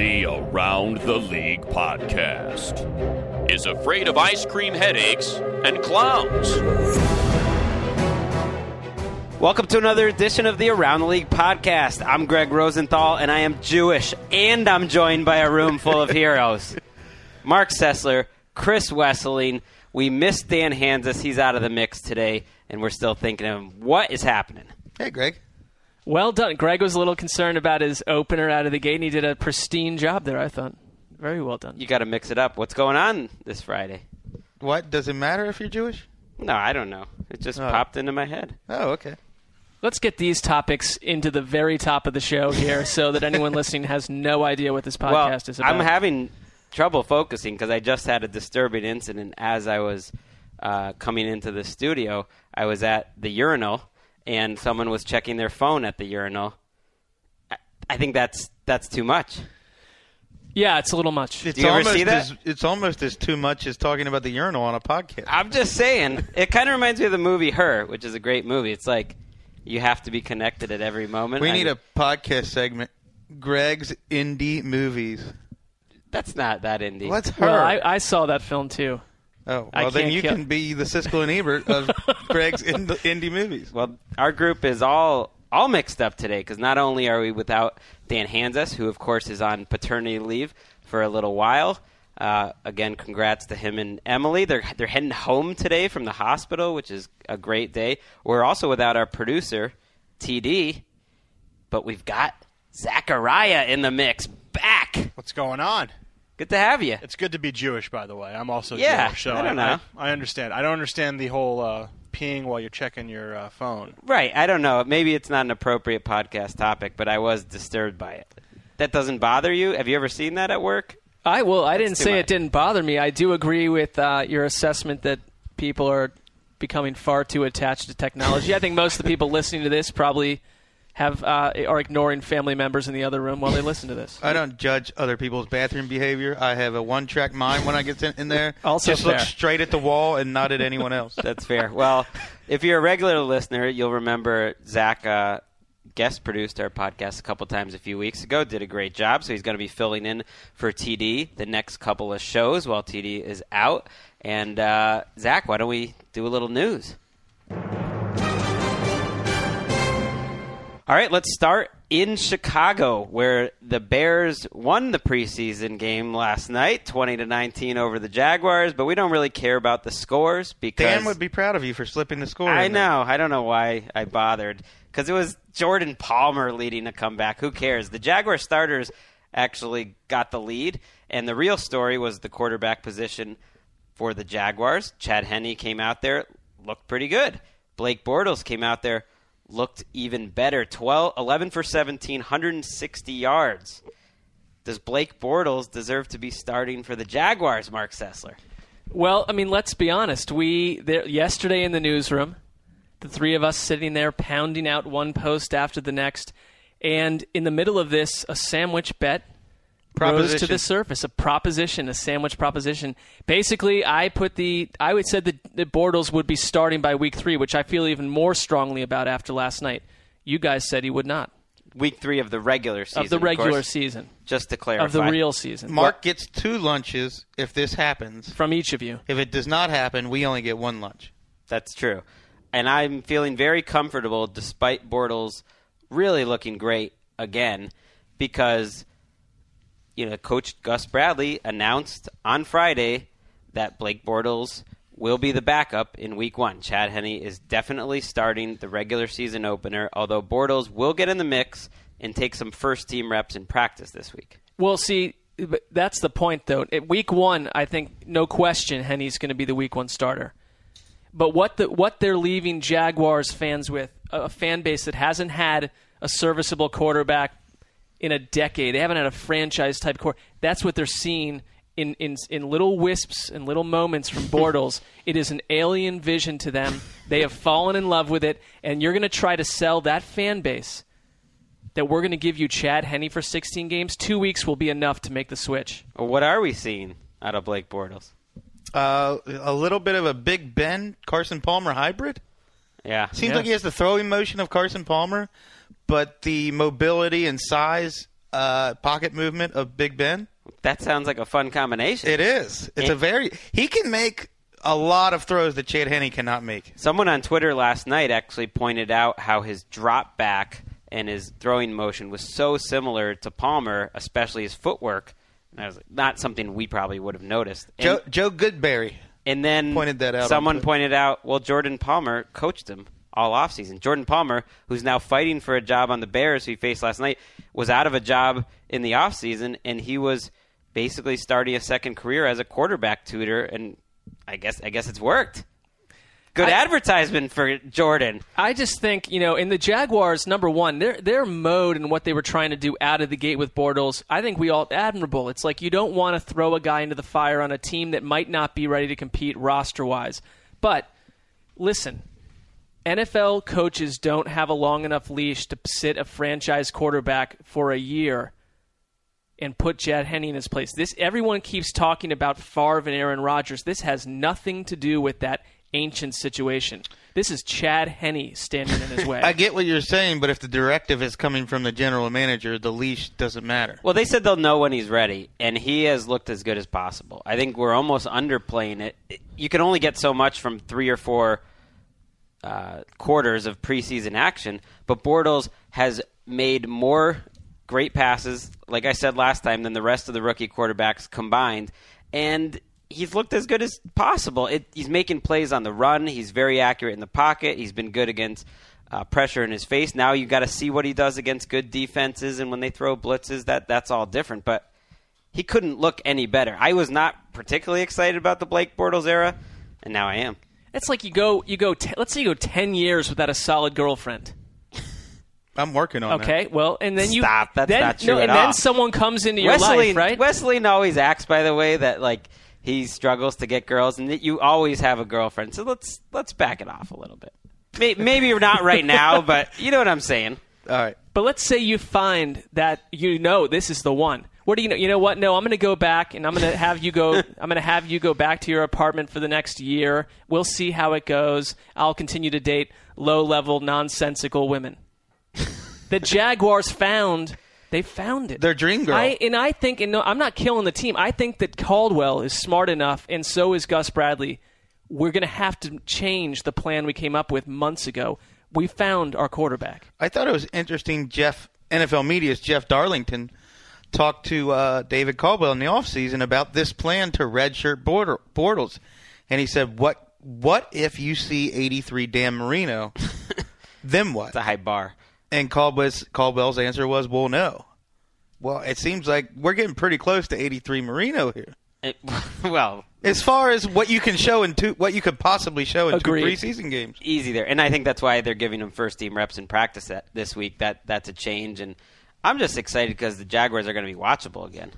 The Around the League podcast is afraid of ice cream headaches and clowns. Welcome to another edition of the Around the League podcast. I'm Gregg Rosenthal, and I am Jewish, and I'm joined by a room full of heroes. Marc Sessler, Chris Wesseling. We missed Dan Hanzus. He's out of the mix today, and we're still thinking of him. What is happening? Hey, Gregg. Well done. Gregg was a little concerned about his opener out of the gate, and he did a pristine job there, I thought. Very well done. You got to mix it up. What's going on this Friday? What? Does it matter if you're Jewish? No, I don't know. It just Oh. popped into my head. Oh, okay. Let's get these topics into the very top of the show here so that anyone listening has no idea what this podcast well, is about. I'm having trouble focusing because I just had a disturbing incident as I was uh, coming into the studio. I was at the urinal and someone was checking their phone at the urinal. I, I think that's that's too much. yeah, it's a little much. It's you ever almost see that? As, it's almost as too much as talking about the urinal on a podcast. I'm just saying. It kind of reminds me of the movie Her, which is a great movie. It's like you have to be connected at every moment. we I- need a podcast segment. Gregg's indie movies. That's not that indie. What's her? Well, I, I saw that film too. Oh, well then you kill- can be the Siskel and Ebert of Gregg's ind- indie movies. Well, our group is all all mixed up today because not only are we without Dan Hanzus, who of course is on paternity leave for a little while. Uh, again, congrats to him and Emily. They're they're heading home today from the hospital, which is a great day. We're also without our producer, TD, but we've got Zachariah in the mix back. What's going on? Good to have you. It's good to be Jewish, by the way. I'm also Yeah, Jewish, so I don't know. I, I understand. I don't understand the whole uh, peeing while you're checking your uh, phone. Right. I don't know. Maybe it's not an appropriate podcast topic, but I was disturbed by it. That doesn't bother you? Have you ever seen that at work? I well, I didn't say much. it didn't bother me. I do agree with uh, your assessment that people are becoming far too attached to technology. I think most of the people listening to this probably have uh, are ignoring family members in the other room while they listen to this. I don't judge other people's bathroom behavior. I have a one-track mind when I get in, in there. Also Just look straight at the wall and not at anyone else. That's fair. Well, if you're a regular listener, you'll remember Zach uh, guest produced our podcast a couple times a few weeks ago. Did a great job. So he's going to be filling in for TD the next couple of shows while TD is out. And uh, Zach, why don't we do a little news? All right, let's start in Chicago, where the Bears won the preseason game last night, twenty to nineteen over the Jaguars. But we don't really care about the scores because Dan would be proud of you for slipping the score. I know. I don't know why I bothered because it was Jordan Palmer leading a comeback. Who cares? The Jaguar starters actually got the lead, and the real story was the quarterback position for the Jaguars. Chad Henne came out there, looked pretty good. Blake Bortles came out there, looked even better. 12, 11 for 17, 160 yards. Does Blake Bortles deserve to be starting for the Jaguars, Marc Sessler? Well, I mean, let's be honest. We there yesterday in the newsroom, the three of us sitting there pounding out one post after the next, And in the middle of this, a sandwich bet rose to the surface. A proposition, a sandwich proposition. Basically, I put the I would said that, that Bortles would be starting by week three, which I feel even more strongly about after last night. You guys said he would not Week three of the regular season. of the regular course, season Just to clarify. of the real season. Marc gets two lunches if this happens. from each of you. If it does not happen, we only get one lunch. That's true. And I'm feeling very comfortable despite Bortles really looking great again because you know, coach Gus Bradley announced on Friday that Blake Bortles will be the backup in week 1. Chad Henne is definitely starting the regular season opener, although Bortles will get in the mix and take some first team reps in practice this week. Well, see, that's the point, though. At week one, I think no question Henne's going to be the week one starter. But what the what they're leaving Jaguars fans with a fan base that hasn't had a serviceable quarterback in a decade. They haven't had a franchise type core. That's what they're seeing in, in in little wisps and little moments from Bortles. it is an alien vision to them. They have fallen in love with it, and you're going to try to sell that fan base that we're going to give you Chad Henne for 16 games. Two weeks will be enough to make the switch. What are we seeing out of Blake Bortles? Uh, a little bit of a Big Ben Carson Palmer hybrid. Yeah. Seems Yeah. like he has the throwing motion of Carson Palmer, but the mobility and size, uh, pocket movement of Big Ben. That sounds like a fun combination. It is. It's a very. He can make a lot of throws that Chad Henne cannot make. Someone on Twitter last night actually pointed out how his drop back and his throwing motion was so similar to Palmer, especially his footwork. And I was like, not something we probably would have noticed. And, Joe, Joe Goodberry. and then pointed that out someone pointed out, well, Jordan Palmer coached him all offseason. Jordan Palmer, who's now fighting for a job on the Bears, who he faced last night, was out of a job in the offseason, and he was basically starting a second career as a quarterback tutor, and I guess I guess it's worked. Good I- advertisement for Jordan. I just think, you know, in the Jaguars, number one, their their mode and what they were trying to do out of the gate with Bortles, I think we all admirable. It's like you don't want to throw a guy into the fire on a team that might not be ready to compete roster wise. But listen, NFL coaches don't have a long enough leash to sit a franchise quarterback for a year and put Chad Henne in his place. This everyone keeps talking about Favre and Aaron Rodgers. This has nothing to do with that ancient situation. This is Chad Henne standing in his way. I get what you're saying, but if the directive is coming from the general manager, the leash doesn't matter. Well, they said they'll know when he's ready, and he has looked as good as possible. I think we're almost underplaying it. You can only get so much from three or four uh, quarters of preseason action, but Bortles has made more great passes, like I said last time, than the rest of the rookie quarterbacks combined, and he's looked as good as possible. It, he's making plays on the run. He's very accurate in the pocket. He's been good against uh, pressure in his face. Now you got to see what he does against good defenses, and when they throw blitzes, that that's all different. But he couldn't look any better. I was not particularly excited about the Blake Bortles era, and now I am. It's like you go you go te- let's say you go 10 years without a solid girlfriend. I'm working on Okay? Well, and then you Stop. That's then, not true no, at and then someone comes into your Wesley, life, right? Wesley always acts by the way that like he struggles to get girls, and that you always have a girlfriend. So let's let's back it off a little bit. May- Maybe not right now, but you know what I'm saying. All right. But let's say you find that you know this is the one. What do you know? You know what? No, I'm going to go back and I'm going to have you go. I'm going to have you go back to your apartment for the next year. We'll see how it goes. I'll continue to date low-level, nonsensical women. the Jaguars found. They found it. Their dream girl. I, and I think, and no, I'm not killing the team. I think that Caldwell is smart enough, and so is Gus Bradley. We're going to have to change the plan we came up with months ago. We found our quarterback. I thought it was interesting. Jeff NFL Media's Jeff Darlington talked to uh, David Caldwell in the offseason about this plan to redshirt border, Bortles, and he said, "What what if you see 83 Dan Marino? then what?" It's a high bar. And Caldwell's Caldwell's answer was, "Well, no." Well, it seems like we're getting pretty close to 83 Marino here. It, well, As far as what you can show in two, what you could possibly show in Agreed. two preseason games. easy there, and I think that's why they're giving him first team reps in practice that, this week. That that's a change, and I'm just excited because the Jaguars are going to be watchable again.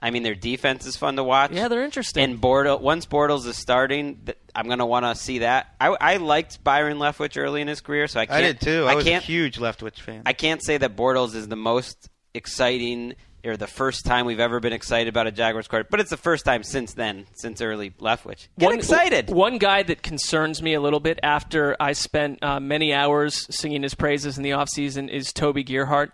I mean, their defense is fun to watch. Yeah, they're interesting. And Bortles, once Bortles is starting, I'm going to want to see that. I, I liked Byron Leftwich early in his career, so I can't. I did too. I, was a can't, huge Leftwich fan. I can't say that Bortles is the most exciting or the first time we've ever been excited about a Jaguars quarterback, but it's the first time since then, since early Leftwich. Get excited. One guy that concerns me a little bit after I spent uh, many hours singing his praises in the offseason is Toby Gerhart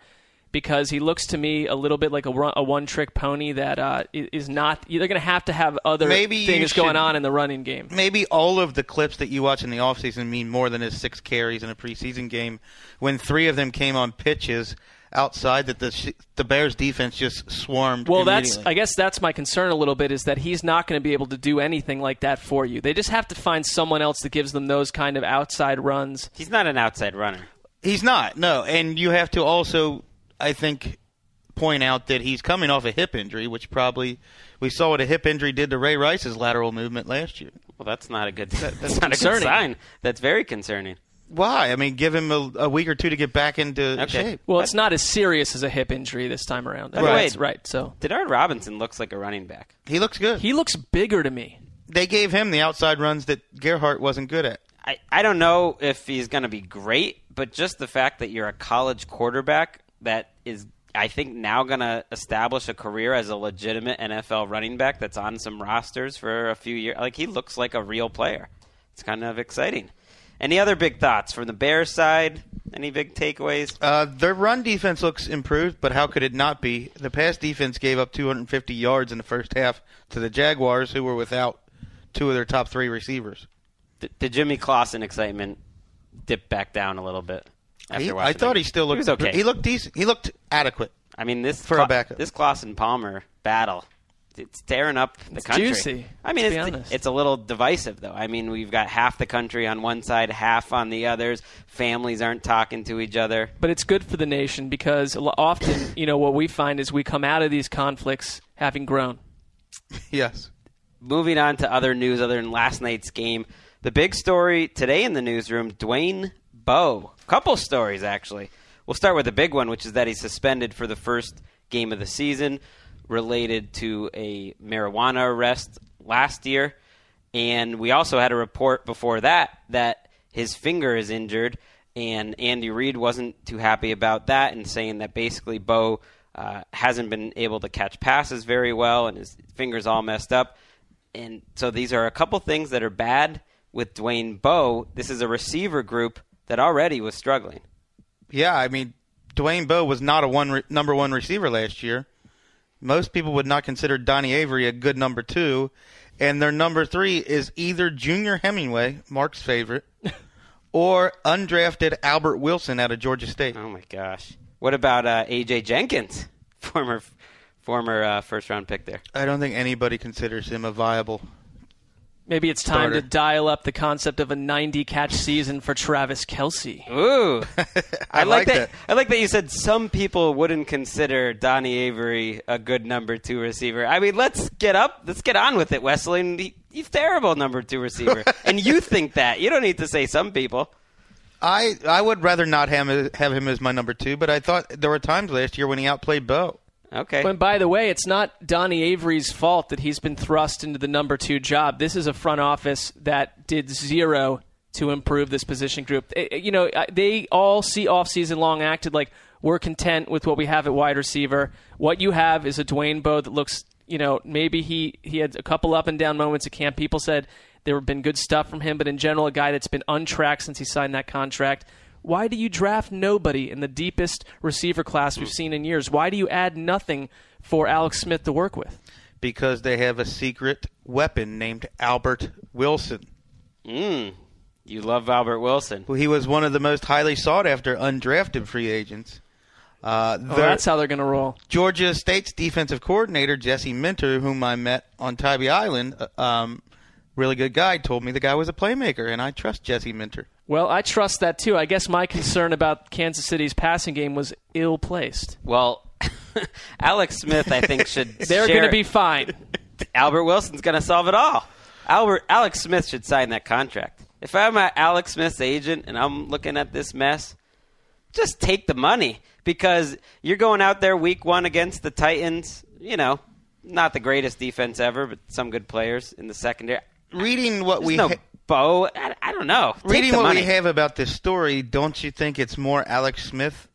because he looks to me a little bit like a, run, a one-trick pony that uh, is not. They're going to have to have other Maybe you things going on in the running game. Maybe all of the clips that you watch in the offseason mean more than his six carries in a preseason game when three of them came on pitches outside that the the Bears defense just swarmed Well, that's. I guess that's my concern a little bit is that he's not going to be able to do anything like that for you. They just have to find someone else that gives them those kind of outside runs. He's not an outside runner. He's not, no. And you have to also, I think, point out that he's coming off a hip injury, which probably we saw what a hip injury did to Ray Rice's lateral movement last year. Well, that's not a good. That's not a good sign. That's very concerning. Why? I mean, give him a, a week or two to get back into Okay. shape. Well, it's not as serious as a hip injury this time around. the way- Right, right. So Denard Robinson looks like a running back. He looks good. he looks bigger to me. they gave him the outside runs that Gerhart wasn't good at. I, I don't know if he's going to be great, but just the fact that you're a college quarterback that is, I think, now going to establish a career as a legitimate NFL running back that's on some rosters for a few years. Like, he looks like a real player. It's kind of exciting. Any other big thoughts from the Bears side? Any big takeaways? Uh, their run defense looks improved, but how could it not be? The pass defense gave up 250 yards in the first half to the Jaguars, who were without two of their top three receivers. The, the Jimmy Clausen excitement dipped back down a little bit. After He- I thought the- he still looked He was okay. He looked decent. He looked adequate. I mean, this For a backup. this Clausen Palmer battle, it's tearing up the It's country. juicy, I mean, let's it's be it's a little divisive though. I mean, we've got half the country on one side, half on the others. Families aren't talking to each other. But it's good for the nation because often, you know, what we find is we come out of these conflicts having grown. Yes. Moving on to other news other than last night's game, the big story today in the newsroom: Dwayne Bowe. Couple stories actually. We'll start with the big one, which is that he's suspended for the first game of the season related to a marijuana arrest last year. And we also had a report before that that his finger is injured, and Andy Reid wasn't too happy about that and saying that basically Bowe uh, hasn't been able to catch passes very well and his finger's all messed up. And so these are a couple things that are bad with Dwayne Bowe. This is a receiver group that already was struggling. Yeah, I mean, Dwayne Bowe was not a one re- number one receiver last year. Most people would not consider Donnie Avery a good number two, and their number three is either Junior Hemingway, Marc's favorite, or undrafted Albert Wilson out of Georgia State. Oh my gosh! What about uh, AJ Jenkins, former former uh, first round pick there? I don't think anybody considers him a viable. Maybe it's time Starter. to dial up the concept of a 90 catch season for Travis Kelce. Ooh, I, like that. that. I like that you said some people wouldn't consider Donnie Avery a good number two receiver. I mean, let's get up, let's get on with it, Wesley. He, he's terrible number two receiver, and you think that. You don't need to say some people. I I would rather not have, have him as my number two, but I thought there were times last year when he outplayed Bowe. Okay. And by the way, it's not Donnie Avery's fault that he's been thrust into the number two job. This is a front office that did zero to improve this position group. Eh, eh, You know, they all see off season long acted like we're content with what we have at wide receiver. What you have is a Dwayne Bowe that looks, you know, maybe he he had a couple up and down moments at camp. People said there have been good stuff from him, but in general, a guy that's been untracked since he signed that contract. Why do you draft nobody in the deepest receiver class we've seen in years? Why do you add nothing for Alex Smith to work with? because they have a secret weapon named Albert Wilson. Mm, you love Albert Wilson. Well, he was one of the most highly sought after undrafted free agents. Uh, Oh, that's how they're going to roll. Georgia State's defensive coordinator Jesse Minter, whom I met on Tybee Island, uh, um, really good guy, told me the guy was a playmaker, and I trust Jesse Minter. Well, I trust that too. I guess my concern about Kansas City's passing game was ill placed. Well, Alex Smith, I think, should. They're going to be fine. Albert Wilson's going to solve it all. Albert Alex Smith should sign that contract. If I'm a Alex Smith's agent and I'm looking at this mess, just take the money because you're going out there week one against the Titans. You know, not the greatest defense ever, but some good players in the secondary. Reading what There's we no ha- Bo. I, I don't know. Take reading what money. we have about this story, don't you think it's more Alex Smith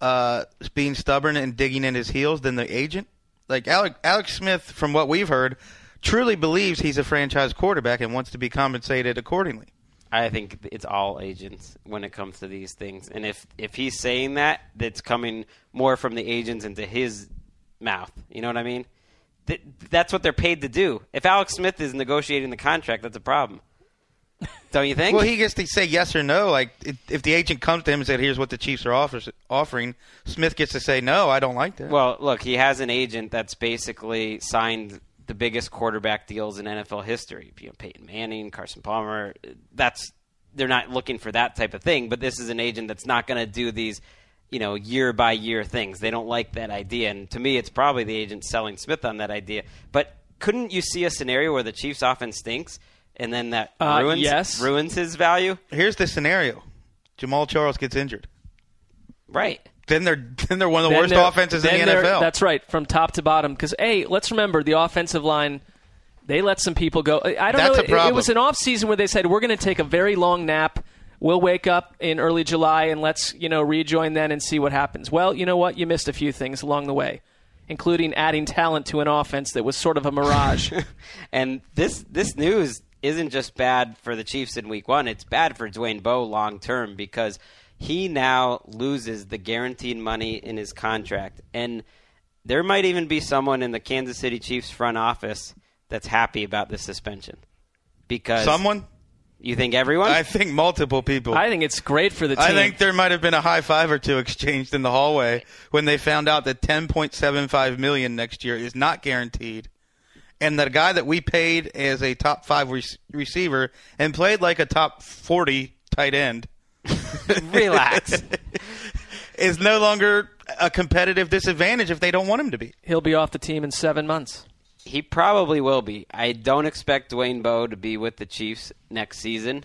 uh, being stubborn and digging in his heels than the agent? Like Alex, Alex Smith, from what we've heard, truly believes he's a franchise quarterback and wants to be compensated accordingly. I think it's all agents when it comes to these things. And if if he's saying that, that's coming more from the agents into his mouth. You know what I mean? Th- that's what they're paid to do. If Alex Smith is negotiating the contract, that's a problem. Don't you think? Well, he gets to say yes or no. Like if, if the agent comes to him and said, "Here's what the Chiefs are offers, offering," Smith gets to say, "No, I don't like that." Well, look, he has an agent that's basically signed the biggest quarterback deals in NFL history. You know, Peyton Manning, Carson Palmer. That's they're not looking for that type of thing. But this is an agent that's not going to do these, you know, year by year things. They don't like that idea. And to me, it's probably the agent selling Smith on that idea. But couldn't you see a scenario where the Chiefs' offense stinks and then that Uh, ruins yes. ruins his value? Here's the scenario: Jamaal Charles gets injured. Right. Then they're then they're one of the Then worst they're- offenses in then the they're- NFL. That's right, from top to bottom. Because hey, let's remember the offensive line. They let some people go. I don't That's know. a it- It, problem. was an off season where they said we're going to take a very long nap. We'll wake up in early July and let's you know rejoin then and see what happens. Well, you know what? You missed a few things along the way, including adding talent to an offense that was sort of a mirage. And this this news isn't just bad for the Chiefs in Week One; it's bad for Dwayne Bowe long term because he now loses the guaranteed money in his contract, and there might even be someone in the Kansas City Chiefs front office that's happy about this suspension. Because Someone, you think everyone? I think multiple people. I think it's great for the team. I think there might have been a high five or two exchanged in the hallway when they found out that 10.75 million next year is not guaranteed, and the guy that we paid as a top five re- receiver and played like a top 40 tight end Relax. is no longer a competitive disadvantage if they don't want him to be. he'll be off the team in seven months. He probably will be. I don't expect Dwayne Bowe to be with the Chiefs next season.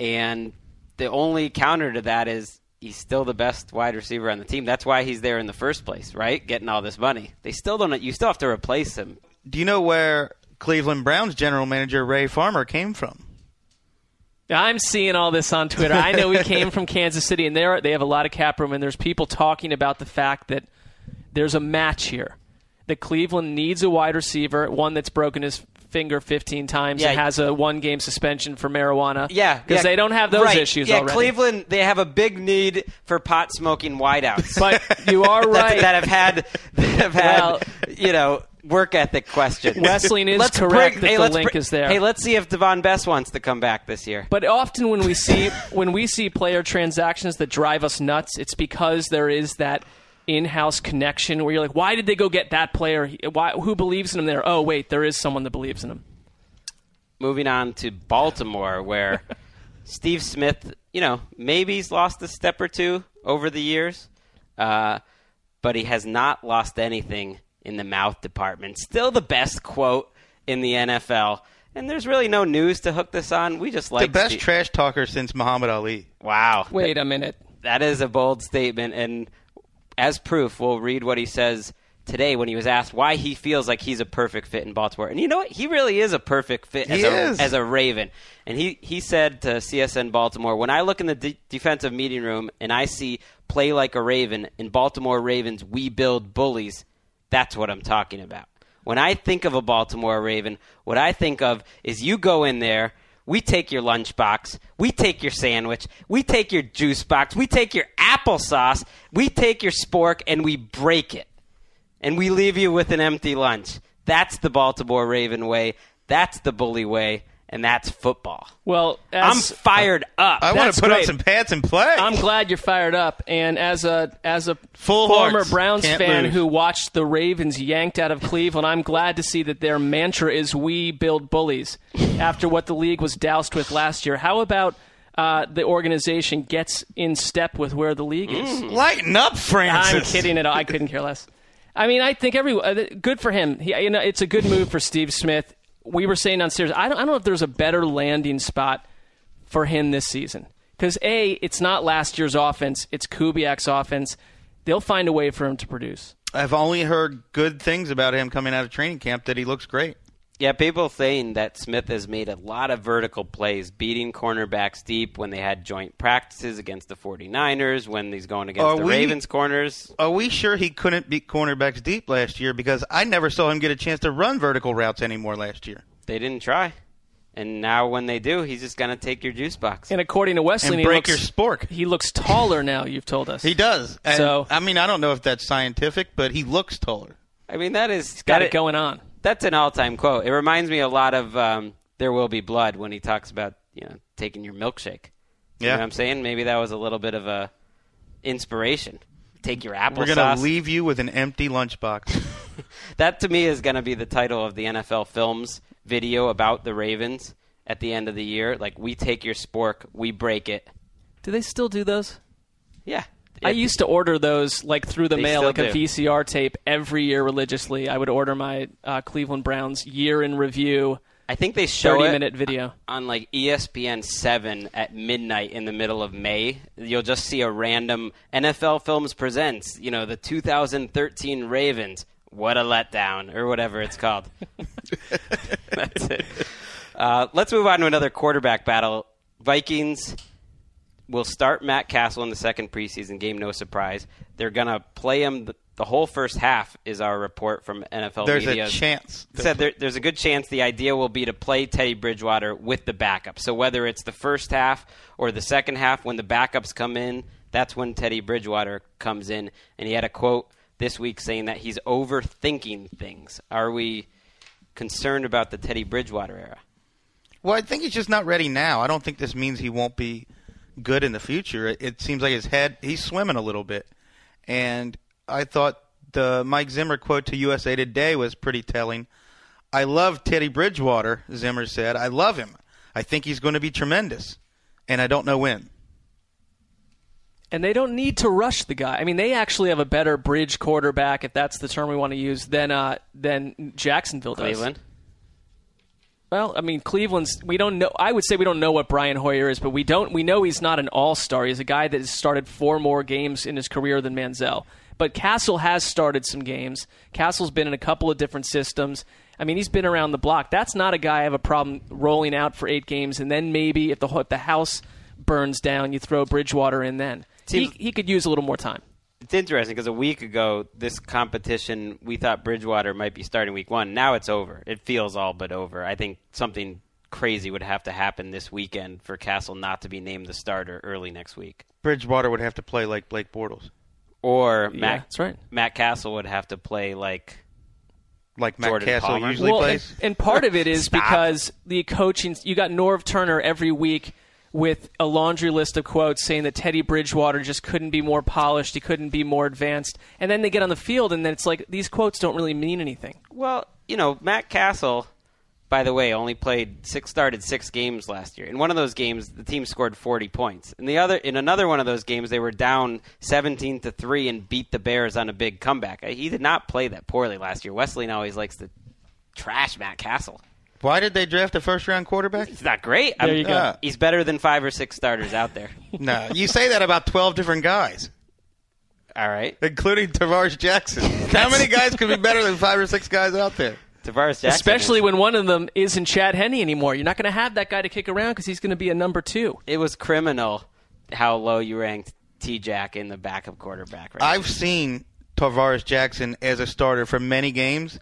And the only counter to that is he's still the best wide receiver on the team. That's why he's there in the first place, right? Getting all this money. They still don't you still have to replace him. Do you know where Cleveland Browns general manager Ray Farmer came from? I'm seeing all this on Twitter. I know we came from Kansas City, and there they have a lot of cap room, and there's people talking about the fact that there's a match here. That Cleveland needs a wide receiver, one that's broken his finger 15 times Yeah. and has a one game suspension for marijuana. Yeah, because yeah. they don't have those Right. issues Yeah, already. Cleveland they have a big need for pot smoking wideouts. But you are that, right. that have had that have had Well- you know work ethic question. Wesleyan is Let's correct bring- that hey, the let's link br- is there. Hey, let's see if Devon Best wants to come back this year. But often when we see when we see player transactions that drive us nuts, it's because there is that in-house connection where you're like, why did they go get that player? Why, who believes in him there? Oh, wait, there is someone that believes in him. moving on to Baltimore, where Steve Smith, you know, maybe he's lost a step or two over the years, uh, but he has not lost anything in the mouth department. Still the best quote in the NFL. And there's really no news to hook this on. We just like the best Steve- trash talker since Muhammad Ali. wow. Wait a minute. That is a bold statement, and as proof, we'll read what he says today when he was asked why he feels like he's a perfect fit in Baltimore. And you know what? He really is a perfect fit as, He a, is. as a Raven. And he, he said to CSN Baltimore, when I look in the de- defensive meeting room and I see play like a Raven, in Baltimore Ravens, we build bullies, that's what I'm talking about. When I think of a Baltimore Raven, what I think of is you go in there, we take your lunchbox, we take your sandwich, we take your juice box, we take your applesauce, we take your spork, and we break it. And we leave you with an empty lunch. That's the Baltimore Raven way. That's the bully way. And that's football. Well, I'm fired up. I want to put on some pants and play. I'm glad you're fired up. And as a as a Full former hearts. Browns Can't fan lose. who watched the Ravens yanked out of Cleveland, I'm glad to see that their mantra is "We build bullies." after what the league was doused with last year, how about uh, the organization gets in step with where the league is? Lighten up, Francis. I'm kidding it. All. I couldn't care less. I mean, I think every uh, good for him. He, you know, it's a good move for Steve Smith. We were saying downstairs. I don't, I don't know if there's a better landing spot for him this season because a, it's not last year's offense. It's Kubiak's offense. They'll find a way for him to produce. I've only heard good things about him coming out of training camp. That he looks great. Yeah, people saying that Smith has made a lot of vertical plays, beating cornerbacks deep when they had joint practices against the 49ers, when he's going against Are the we- Ravens corners. Are we sure he couldn't beat cornerbacks deep last year? Because I never saw him get a chance to run vertical routes anymore last year. They didn't try. And now when they do, he's just going to take your juice box. And according to Wesley, And he break looks, your spork. He looks taller now. You've told us He does. And, So- I mean, I don't know if that's scientific, but he looks taller. I mean, that is got that it going on. That's an all-time quote. It reminds me a lot of um, "There Will Be Blood" when he talks about you know taking your milkshake. You Yeah. know what I'm saying? Maybe that was a little bit of a inspiration. Take your applesauce. We're going to leave you with an empty lunchbox. That to me is going to be the title of the NFL Films video about the Ravens at the end of the year. Like we take your spork, we break it. Do they still do those? Yeah. I used to order those like through the mail, still like a. VCR tape every year religiously. I would order my uh, Cleveland Browns year in review, I think they show thirty it minute video. on like ESPN 7 at midnight in the middle of May. You'll just see a random NFL Films presents, you know, the 2013 Ravens. What a letdown, or whatever it's called. That's it. Uh, let's move on to another quarterback battle. Vikings will start Matt Cassel in the second preseason game, no surprise. They're going to play him the, the whole first half, is our report from NFL There's media. a chance. Said there, there's a good chance the idea will be to play Teddy Bridgewater with the backup. So whether it's the first half or the second half, when the backups come in, that's when Teddy Bridgewater comes in. And he had a quote this week saying that he's overthinking things. Are we concerned about the Teddy Bridgewater era? Well, I think he's just not ready now. I don't think this means he won't be good in the future. It, it seems like his head he's swimming a little bit, and I thought the Mike Zimmer quote to USA Today was pretty telling. I love Teddy Bridgewater, Zimmer said. I love him. I think he's going to be tremendous, and I don't know when. And they don't need to rush the guy. I mean, they actually have a better bridge quarterback, if that's the term we want to use, than uh, than Jacksonville does. Cleveland? Well, I mean, Cleveland's. We don't know. I would say we don't know what Brian Hoyer is, but we don't. We know he's not an all-star. He's a guy that has started four more games in his career than Manziel. But Cassel has started some games. Cassel's been in a couple of different systems. I mean, he's been around the block. That's not a guy I have a problem rolling out for eight games, and then maybe if the if the house burns down, you throw Bridgewater in. Then he he could use a little more time. It's interesting because a week ago, this competition, we thought Bridgewater might be starting week one. Now it's over. It feels all but over. I think something crazy would have to happen this weekend for Cassel not to be named the starter early next week. Bridgewater would have to play like Blake Bortles, Or Yeah, Matt, that's right. Matt Cassel would have to play like like Matt Jordan Cassel Palmer. usually well, plays. And, and part of it is because the coaching. You got Norv Turner every week with a laundry list of quotes saying that Teddy Bridgewater just couldn't be more polished, he couldn't be more advanced, and then they get on the field and then it's like these quotes don't really mean anything. Well, you know, Matt Cassel, by the way, only played six started six games last year. In one of those games, the team scored 40 points. In the other in another one of those games, they were down 17 to 3 and beat the Bears on a big comeback. He did not play that poorly last year. Wesseling always likes to trash Matt Cassel. Why did they draft a first round quarterback? He's not great. There I'm- you go. uh, He's better than 5 or 6 starters out there. no, you say that about twelve different guys. All right. including Tarvaris Jackson. How many guys could be better than five or six guys out there? Tarvaris Jackson. Especially when one of them isn't Chad Henne anymore. You're not going to have that guy to kick around because he's going to be a number two. it was criminal how low you ranked T Jack in the backup quarterback. Right I've seen Tarvaris Jackson as a starter for many games,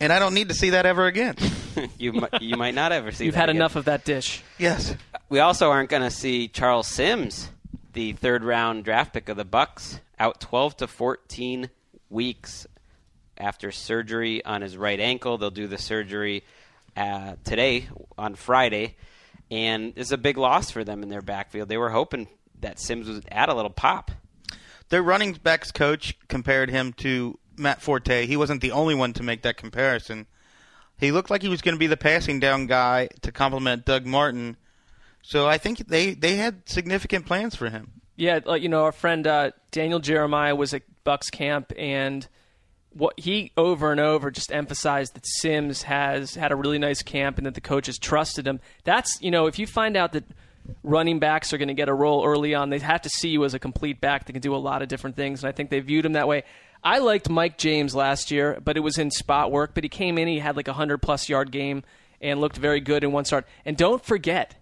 and I don't need to see that ever again. you mi- you might not ever see. You've that had again. enough of that dish. yes. We also aren't going to see Charles Sims, the third round draft pick of the Bucks, out 12 to 14 weeks after surgery on his right ankle. They'll do the surgery uh, today on Friday, and it's a big loss for them in their backfield. They were hoping that Sims would add a little pop. Their running backs coach compared him to Matt Forte. He wasn't the only one to make that comparison. He looked like he was going to be the passing down guy to complement Doug Martin. So I think they, they had significant plans for him. Yeah, you know, our friend uh, Daniel Jeremiah was at Bucks camp, and what he over and over just emphasized that Sims has had a really nice camp and that the coaches trusted him. That's you know, if you find out that running backs are going to get a role early on, they have to see you as a complete back that can do a lot of different things, and I think they viewed him that way. I liked Mike James last year, but it was in spot work. But he came in, he had like a hundred plus yard game and looked very good in one start. And don't forget,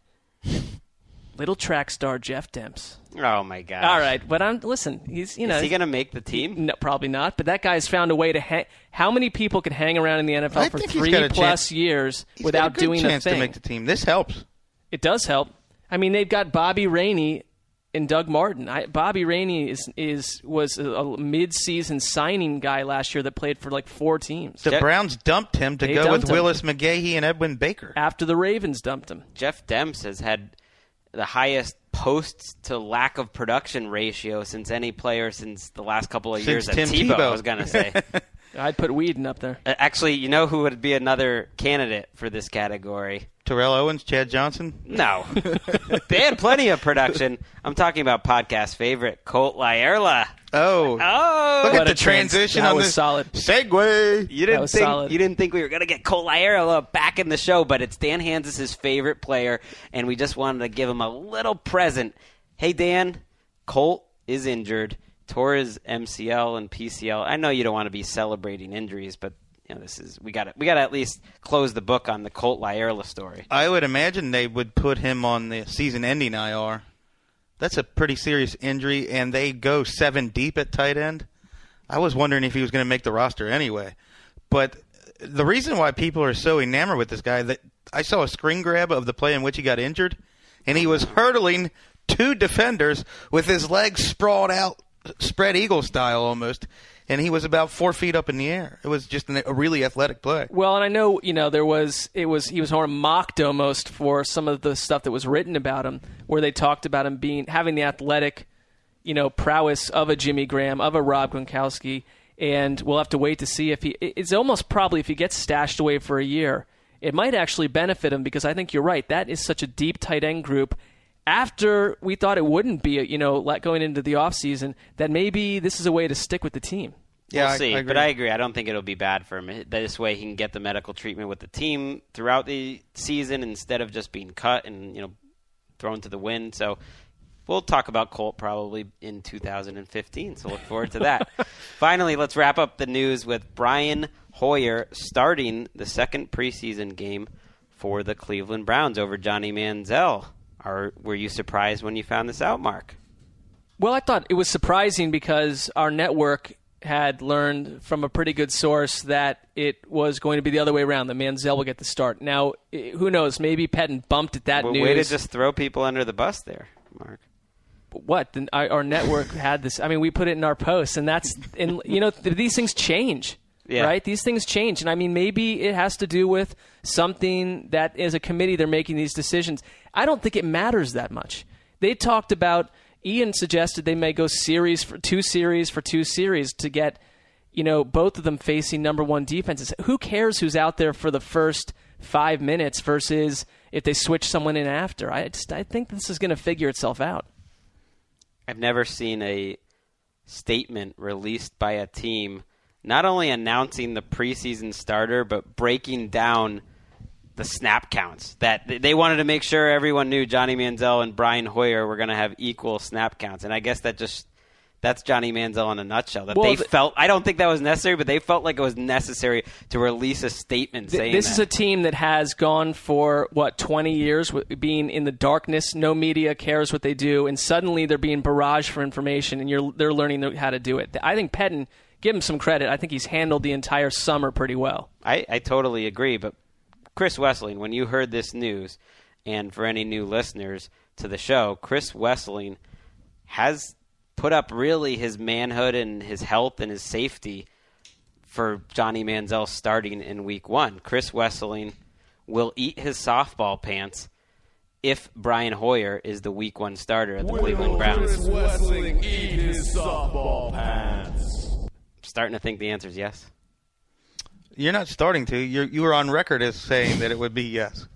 little track star Jeff Demps. Oh my god! All right, but I'm listen. He's you know is he going to make the team? No, probably not. But that guy's found a way to hang. How many people can hang around in the NFL I for three plus chance- years He's without got a good doing chance a thing? to make the team. This helps. It does help. I mean, they've got Bobby Rainey and Doug Martin. I, Bobby Rainey is is was a, a mid-season signing guy last year that played for like four teams The Jeff- Browns dumped him to They go dumped with him. Willis McGahee and Edwin Baker. after the Ravens dumped him. Jeff Demps has had the highest posts to lack of production ratio since any player since the last couple of Since years at Tim Tebow. I was going to say. I'd put Weeden up there. Uh, Actually, you know who would be another candidate for this category? Terrell Owens, Chad Johnson. No. they had plenty of production. I'm talking about podcast favorite, Colt Lyerla. Oh, Oh, look What at the a trans- transition that on was this solid. segue. You didn't was think solid. you didn't think we were gonna get Colt Lyerla back in the show, but it's Dan Hanzus' favorite player, and we just wanted to give him a little present. Hey Dan, Colt is injured, tore his MCL and PCL. I know you don't want to be celebrating injuries, but you know this is we got to we got to at least close the book on the Colt Lyerla story. I would imagine they would put him on the season-ending IR. That's a pretty serious injury, and they go seven deep at tight end. I was wondering if he was going to make the roster anyway. But the reason why people are so enamored with this guy that I saw a screen grab of the play in which he got injured, and he was hurdling two defenders with his legs sprawled out, spread eagle style almost, and he was about four feet up in the air. It was just an, a really athletic play. Well, and I know you know there was it was he was more mocked almost for some of the stuff that was written about him, where they talked about him being having the athletic, you know, prowess of a Jimmy Graham, of a Rob Gronkowski, and we'll have to wait to see if he. It's almost probably if he gets stashed away for a year, it might actually benefit him because I think you're right. That is such a deep tight end group. After we thought it wouldn't be, you know, like going into the offseason, that maybe this is a way to stick with the team. Yeah, we'll I- see. I agree. but I agree. I don't think it'll be bad for him. This way, he can get the medical treatment with the team throughout the season instead of just being cut and you know thrown to the wind. So we'll talk about Colt probably in 2015. So look forward to that. Finally, let's wrap up the news with Brian Hoyer starting the second preseason game for the Cleveland Browns over Johnny Manziel. Are were you surprised when you found this out, Marc? Well, I thought it was surprising because our network had learned from a pretty good source that it was going to be the other way around. That Manziel will get the start. Now, who knows? Maybe Pettine bumped at that Well, news. way to just throw people under the bus there, Marc. what? Then our, our network had this. I mean, we put it in our posts, and that's and you know these things change. Yeah. Right? These things change. And I mean, maybe it has to do with something that as a committee they're making these decisions. I don't think it matters that much. They talked about, Ian suggested they may go series for two series for two series to get, you know, both of them facing number one defenses. Who cares who's out there for the first five minutes versus if they switch someone in after? I just, I think this is going to figure itself out. I've never seen a statement released by a team not only announcing the preseason starter but breaking down the snap counts that they wanted to make sure everyone knew Johnny Manziel and Brian Hoyer were going to have equal snap counts and I guess that just that's Johnny Manziel in a nutshell that Well, they the- felt I don't think that was necessary but they felt like it was necessary to release a statement Th- saying this that. is a team that has gone for what 20 years being in the darkness no media cares what they do and suddenly they're being barraged for information and you're they're learning how to do it i think Pettine give him some credit i think he's handled the entire summer pretty well I, I totally agree. But Chris Wesseling, when you heard this news, and for any new listeners to the show, Chris Wesseling has put up really his manhood and his health and his safety for Johnny Manziel starting in week one. Chris Wesseling will eat his softball pants if Brian Hoyer is the week one starter at the Cleveland Browns. Chris Wesseling eat his softball pants? I'm starting to think the answer is yes. You're not starting to. You're, you were on record as saying that it would be yes.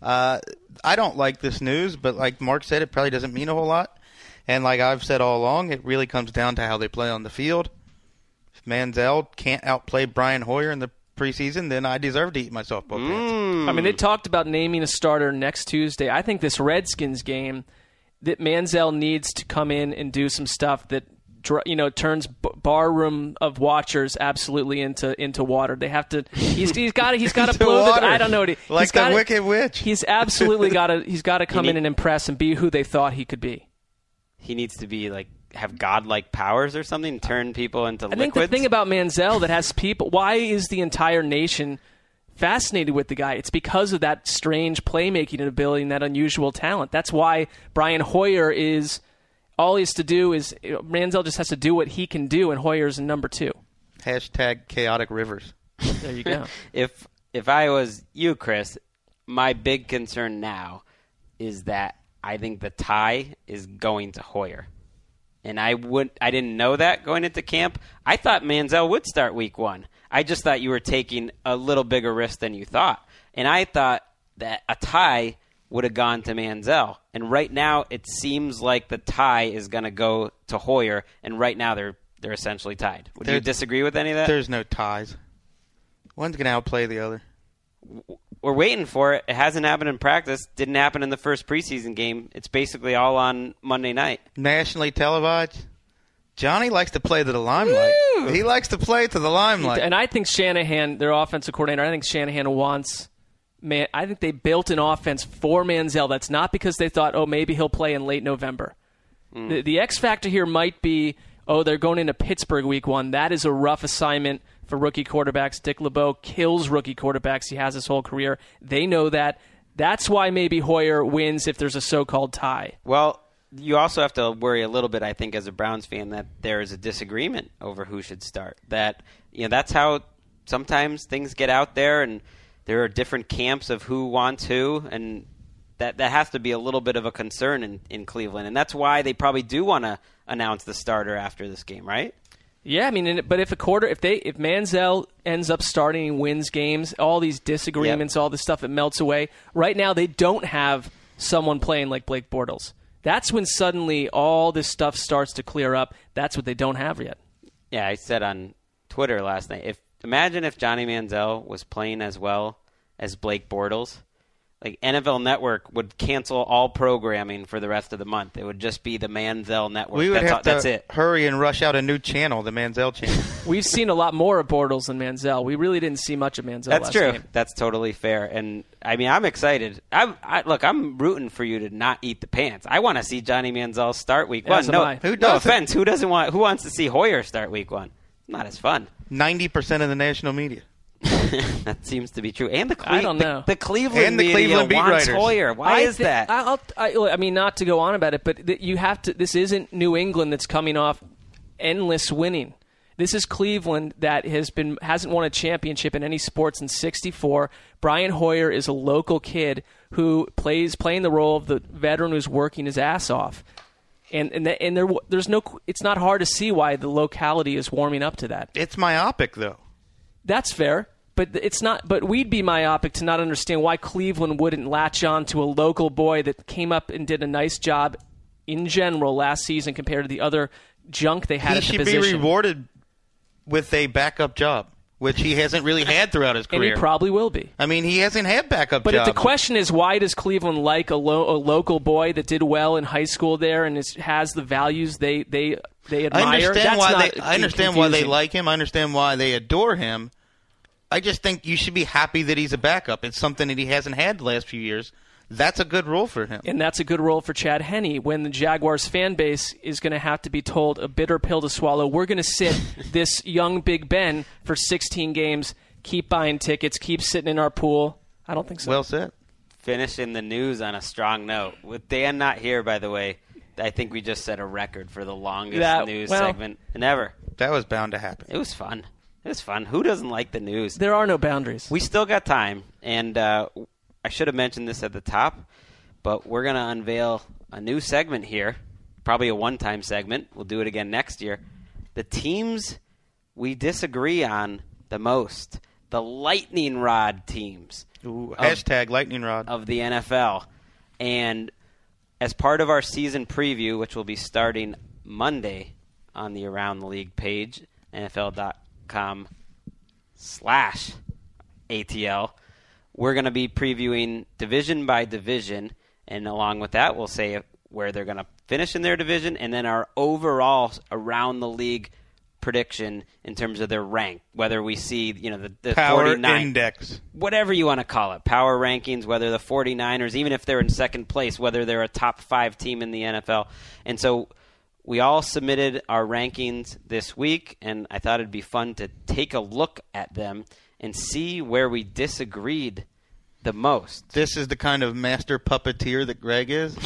Uh, I don't like this news, but like Marc said, it probably doesn't mean a whole lot. And like I've said all along, it really comes down to how they play on the field. If Manziel can't outplay Brian Hoyer in the preseason, then I deserve to eat my softball pants. i mean they talked about naming a starter next tuesday i think this redskins game that manziel needs to come in and do some stuff that dr- you know turns b- barroom of watchers absolutely into into water. They have to. He's he's got to he's got to Into blow. The. I don't know what he, Like he's the gotta- Wicked Witch. He's absolutely got to he's got to come need- in and impress and be who they thought he could be. He needs to be like have godlike powers or something, turn people into I think the thing about Manziel that has people. Why is the entire nation fascinated with the guy? It's because of that strange playmaking ability and that unusual talent. That's why Brian Hoyer is. All he has to do is Manziel just has to do what he can do, and Hoyer's in number two. Hashtag chaotic rivers. There you go. if if I was you, Chris, my big concern now is that I think the tie is going to Hoyer. And I would I didn't know that going into camp. I thought Manziel would start week 1. I just thought you were taking a little bigger risk than you thought. And I thought that a tie would have gone to Manziel. And right now it seems like the tie is going to go to Hoyer and right now they're they're essentially tied. Would you disagree with any of that? There's no ties. One's gonna outplay the other. we're waiting for it. It hasn't happened in practice. Didn't happen in the first preseason game. It's basically all on Monday night. Nationally televised. Johnny likes to play to the limelight. He likes to play to the limelight. And I think Shanahan, their offensive coordinator, I think Shanahan wants. Man, I think they built an offense for Manziel. That's not because they thought, oh, maybe he'll play in late November. Hmm. The, the X factor here might be, oh, they're going into Pittsburgh week one. That is a rough assignment for rookie quarterbacks. Dick LeBeau kills rookie quarterbacks. He has his whole career. They know that. That's why maybe Hoyer wins if there's a so-called tie. Well, you also have to worry a little bit, I think, as a Browns fan, that there is a disagreement over who should start. That you know, that's how sometimes things get out there, and there are different camps of who wants who, and that that has to be a little bit of a concern in, in Cleveland, and that's why they probably do want to announce the starter after this game, right? Yeah, I mean, but if a quarter, if they, if Manziel ends up starting and wins games, all these disagreements, all this stuff, it melts away. Right now, they don't have someone playing like Blake Bortles. That's when suddenly all this stuff starts to clear up. That's what they don't have yet. Yeah, I said on Twitter last night. If imagine if Johnny Manziel was playing as well as Blake Bortles, like NFL Network would cancel all programming for the rest of the month. It would just be the Manziel Network. we would that's, have all- to that's it. hurry and rush out a new channel, the Manziel channel. We've seen a lot more of Bortles than Manziel. We really didn't see much of Manziel. That's last true. game. That's totally fair. And I mean, I'm excited. I'm, I, look, I'm rooting for you to not eat the pants. I want to see Johnny Manziel start week As one. am No, Who no doesn't? offense. Who doesn't want? Who wants to see Hoyer start week one? Not as fun. Ninety percent of the national media. that seems to be true. And the Cle- I don't know. The, Cleveland And the media Cleveland beat wants writers. Hoyer. Why I is thi- that? I'll, I, I mean, not to go on about it, but th- you have to. This isn't New England that's coming off endless winning. This is Cleveland that has been hasn't won a championship in any sports in '64. Brian Hoyer is a local kid who plays playing the role of the veteran who's working his ass off, and and, the, and there there's no. It's not hard to see why the locality is warming up to that. It's myopic though. That's fair, but it's not. But we'd be myopic to not understand why Cleveland wouldn't latch on to a local boy that came up and did a nice job in general last season compared to the other junk they had He at the should be rewarded with a backup job, which he hasn't really had throughout his career. and he probably will be. I mean, he hasn't had backup But if the question is why does Cleveland like a, lo- a local boy that did well in high school there and is, has the values they they they admire? I understand that's why they. I understand why they like him. I understand why they adore him. I just think you should be happy that he's a backup. It's something that he hasn't had the last few years. That's a good role for him. And that's a good role for Chad Henne when the Jaguars fan base is going to have to be told a bitter pill to swallow. We're going to sit this young Big Ben for 16 games, keep buying tickets, keep sitting in our pool. I don't think so. Well said. Finishing the news on a strong note. With Dan not here, by the way, I think we just set a record for the longest That- news well- segment and ever. That was bound to happen. It was fun. It was fun. Who doesn't like the news? there are no boundaries. We still got time, and uh, I should have mentioned this at the top, but we're going to unveil a new segment here, probably a one time segment. We'll do it again next year. The teams we disagree on the most, the lightning rod teams Ooh, Of- hashtag lightning rod. of the NFL. And as part of our season preview, which will be starting Monday on the Around the League page, NFL.com slash ATL, we're going to be previewing division by division. And along with that, we'll say where they're going to finish in their division, and then our overall around the league prediction in terms of their rank. Whether we see, you know, the, the Power 49 index. whatever you want to call it, power rankings, whether the 49ers, even if they're in second place, whether they're a top five team in the NFL. And so we all submitted our rankings this week, and I thought it'd be fun to take a look at them and see where we disagreed the most. This is the kind of master puppeteer that Gregg is.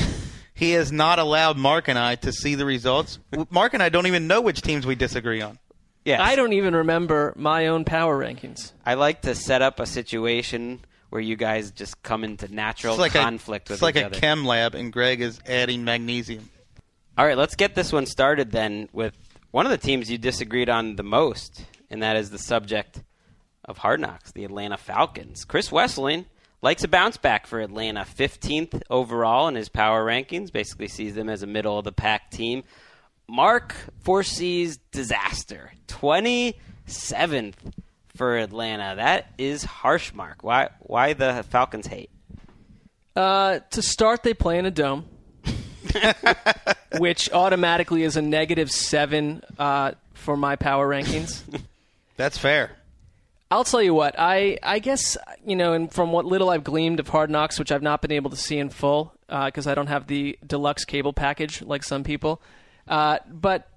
he has not allowed Marc and I to see the results. Marc and I don't even know which teams we disagree on. Yes. I don't even remember my own power rankings. I like to set up a situation where you guys just come into natural It's like conflict a, with it's like a chem lab, and Gregg is adding magnesium. All right, let's get this one started then with one of the teams you disagreed on the most, and that is the subject of Hard Knocks, the Atlanta Falcons. Chris Wesseling likes a bounce back for Atlanta, 15th overall in his power rankings, basically sees them as a middle of the pack team. Marc foresees disaster, 27th for Atlanta. That is harsh, Marc. Why why the Falcons hate? Uh, to start, they play in a dome, which automatically is a negative seven uh, for my power rankings. That's fair. I'll tell you what. I I guess you know, and from what little I've gleaned of Hard Knocks, which I've not been able to see in full because I don't have the deluxe cable package like some people. Uh, but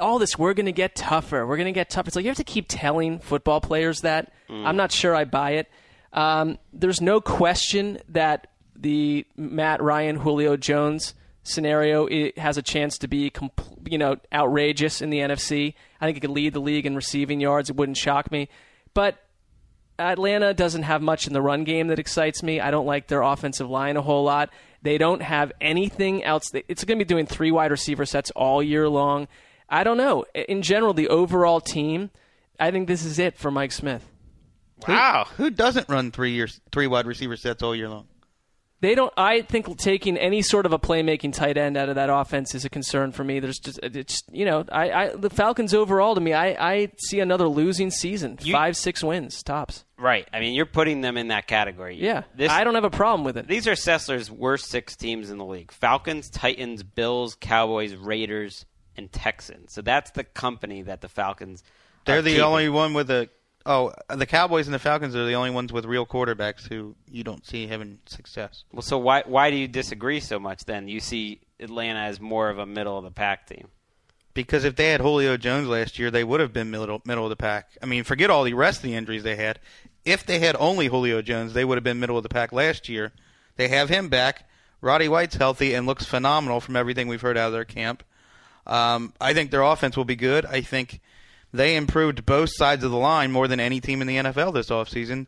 all this, we're going to get tougher. We're going to get tougher. It's like you have to keep telling football players that. I'm not sure I buy it. Um, there's no question that the Matt Ryan Julio Jones scenario it has a chance to be you know outrageous in the NFC. I think it could lead the league in receiving yards. It wouldn't shock me. But Atlanta doesn't have much in the run game that excites me. I don't like their offensive line a whole lot. They don't have anything else. It's going to be doing three wide receiver sets all year long. I don't know. In general, the overall team, I think this is it for Mike Smith. Wow. Who doesn't run three years, three wide receiver sets all year long? They don't. I think taking any sort of a playmaking tight end out of that offense is a concern for me. There's just, it's you know, I, I the Falcons overall to me, I, I see another losing season, You- five six wins tops. Right. I mean, you're putting them in that category. Yeah, This, I don't have a problem with it. These are Sessler's worst six teams in the league: Falcons, Titans, Bills, Cowboys, Raiders, and Texans. So that's the company that the Falcons. They're the keeping. only one with a. Oh, the Cowboys and the Falcons are the only ones with real quarterbacks who you don't see having success. Well, so why why do you disagree so much? Then you see Atlanta as more of a middle of the pack team. Because if they had Julio Jones last year, they would have been middle middle of the pack. I mean, forget all the rest of the injuries they had. If they had only Julio Jones, they would have been middle of the pack last year. They have him back. Roddy White's healthy and looks phenomenal from everything we've heard out of their camp. Um, I think their offense will be good. I think they improved both sides of the line more than any team in the NFL this offseason.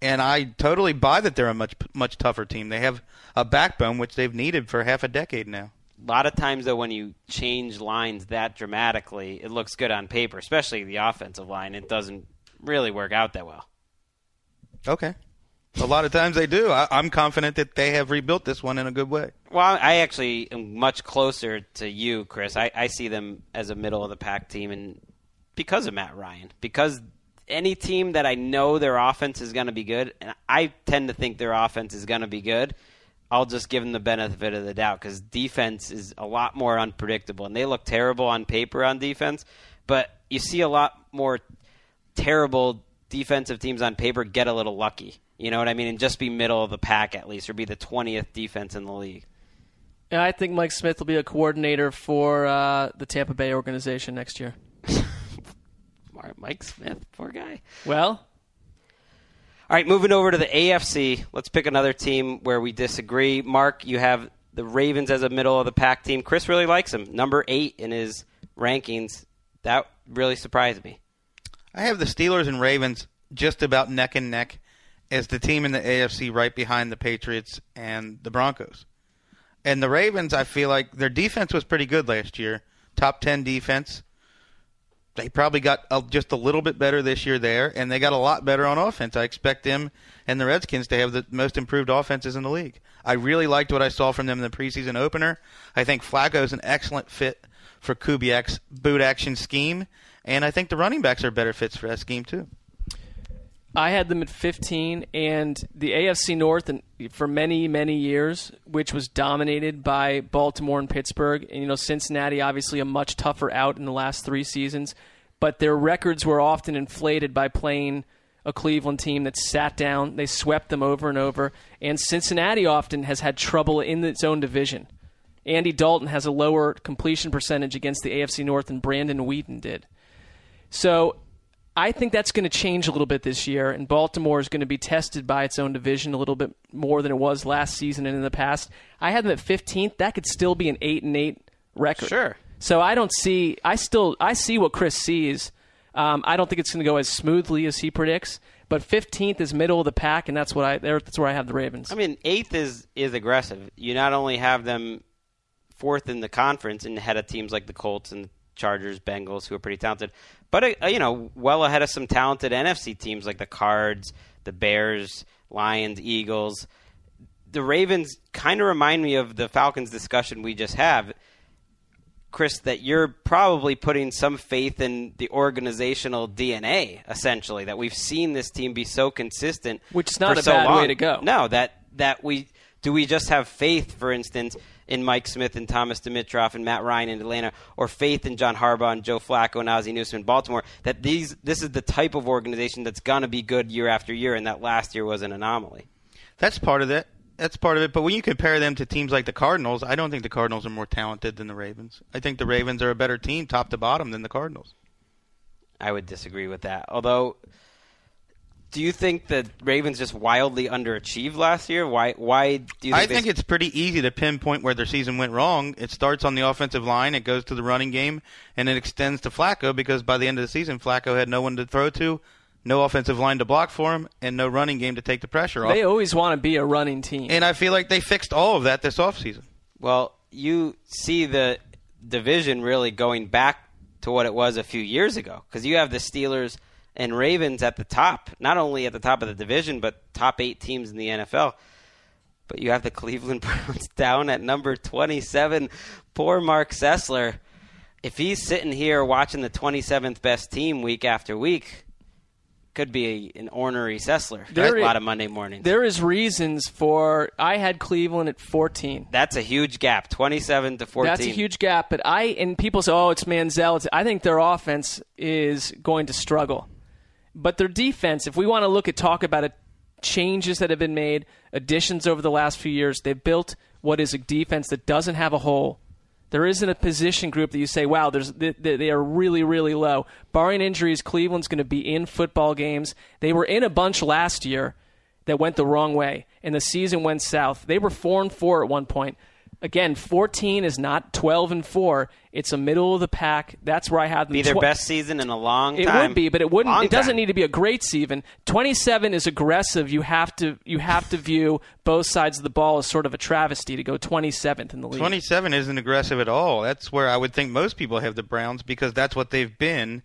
And I totally buy that they're a much much tougher team. They have a backbone which they've needed for half a decade now. A lot of times, though, when you change lines that dramatically, it looks good on paper, especially the offensive line. It doesn't really work out that well. Okay. A lot of times they do. I, I'm confident that they have rebuilt this one in a good way. Well, I actually am much closer to you, Chris. I, I see them as a middle of the pack team, and because of Matt Ryan, because any team that I know their offense is going to be good, and I tend to think their offense is going to be good. I'll just give them the benefit of the doubt because defense is a lot more unpredictable, and they look terrible on paper on defense. But you see a lot more terrible defensive teams on paper get a little lucky. You know what I mean? And just be middle of the pack at least, or be the twentieth defense in the league. Yeah, I think Mike Smith will be a coordinator for uh, the Tampa Bay organization next year. Mar- Mike Smith, poor guy. Well, All right, moving over to the AFC. Let's pick another team where we disagree. Marc, you have the Ravens as a middle of the pack team. Chris really likes them. Number eight in his rankings. That really surprised me. I have the Steelers and Ravens just about neck and neck as the team in the AFC right behind the Patriots and the Broncos. And the Ravens, I feel like their defense was pretty good last year. Top 10 defense. They probably got a, just a little bit better this year there, and they got a lot better on offense. I expect them and the Redskins to have the most improved offenses in the league. I really liked what I saw from them in the preseason opener. I think Flacco is an excellent fit for Kubiak's boot action scheme, and I think the running backs are better fits for that scheme too. I had them at 15, and the AFC North, and for many, many years, which was dominated by Baltimore and Pittsburgh, and you know Cincinnati, obviously a much tougher out in the last three seasons, but their records were often inflated by playing a Cleveland team that sat down, they swept them over and over, and Cincinnati often has had trouble in its own division. Andy Dalton has a lower completion percentage against the AFC North than Brandon Weeden did. So I think that's going to change a little bit this year, and Baltimore is going to be tested by its own division a little bit more than it was last season and in the past. I had them at 15th. That could still be an eight and eight record. Sure. So I don't see. I still I see what Chris sees. Um, I don't think it's going to go as smoothly as he predicts. But 15th is middle of the pack, and that's what I. there- That's where I have the Ravens. I mean, eighth is is aggressive. You not only have them fourth in the conference and ahead of teams like the Colts and Chargers, Bengals, who are pretty talented, but uh, you know, well ahead of some talented NFC teams like the Cards, the Bears, Lions, Eagles. The Ravens kind of remind me of the Falcons discussion we just have. Chris, that you're probably putting some faith in the organizational DNA, essentially, that we've seen this team be so consistent. Which is not a so bad way to go. No, that that we do we just have faith, for instance, in Mike Smith and Thomas Dimitroff and Matt Ryan in Atlanta, or faith in John Harbaugh and Joe Flacco and Ozzie Newsome in Baltimore, that these this is the type of organization that's gonna be good year after year, and that last year was an anomaly. That's part of it. That's part of it. But when you compare them to teams like the Cardinals, I don't think the Cardinals are more talented than the Ravens. I think the Ravens are a better team, top to bottom, than the Cardinals. I would disagree with that. Although, do you think the Ravens just wildly underachieved last year? Why? Why do you? Think I they- think it's pretty easy to pinpoint where their season went wrong. It starts on the offensive line, it goes to the running game, and it extends to Flacco because by the end of the season, Flacco had no one to throw to, no offensive line to block for him, and no running game to take the pressure off. they always want to be a running team. and I feel like they fixed all of that this offseason. Well, you see the division really going back to what it was a few years ago because you have the Steelers and Ravens at the top, not only at the top of the division, but top eight teams in the NFL. But you have the Cleveland Browns down at number 27. Poor Marc Sessler. If he's sitting here watching the 27th best team week after week, could be a, an ornery Sessler. There a i- lot of Monday mornings. there is reasons for. I had Cleveland at 14. That's a huge gap, 27 to 14. That's a huge gap. But I and people say, "Oh, it's Manziel." It's, I think their offense is going to struggle, but their defense. If we want to look at talk about it, changes that have been made, additions over the last few years, they've built what is a defense that doesn't have a hole. There isn't a position group that you say, "Wow, there's they, they are really really low." Barring injuries, Cleveland's going to be in football games. They were in a bunch last year that went the wrong way, and the season went south. They were four and four at one point. Again, 14 is not 12 and four. It's a middle of the pack. That's where I have them. be their Tw- best season in a long It would be, but it wouldn't. Long it doesn't time. need to be a great season. 27 is aggressive. You have to you have to view both sides of the ball as sort of a travesty to go 27th in the league. 27 isn't aggressive at all. That's where I would think most people have the Browns because that's what they've been.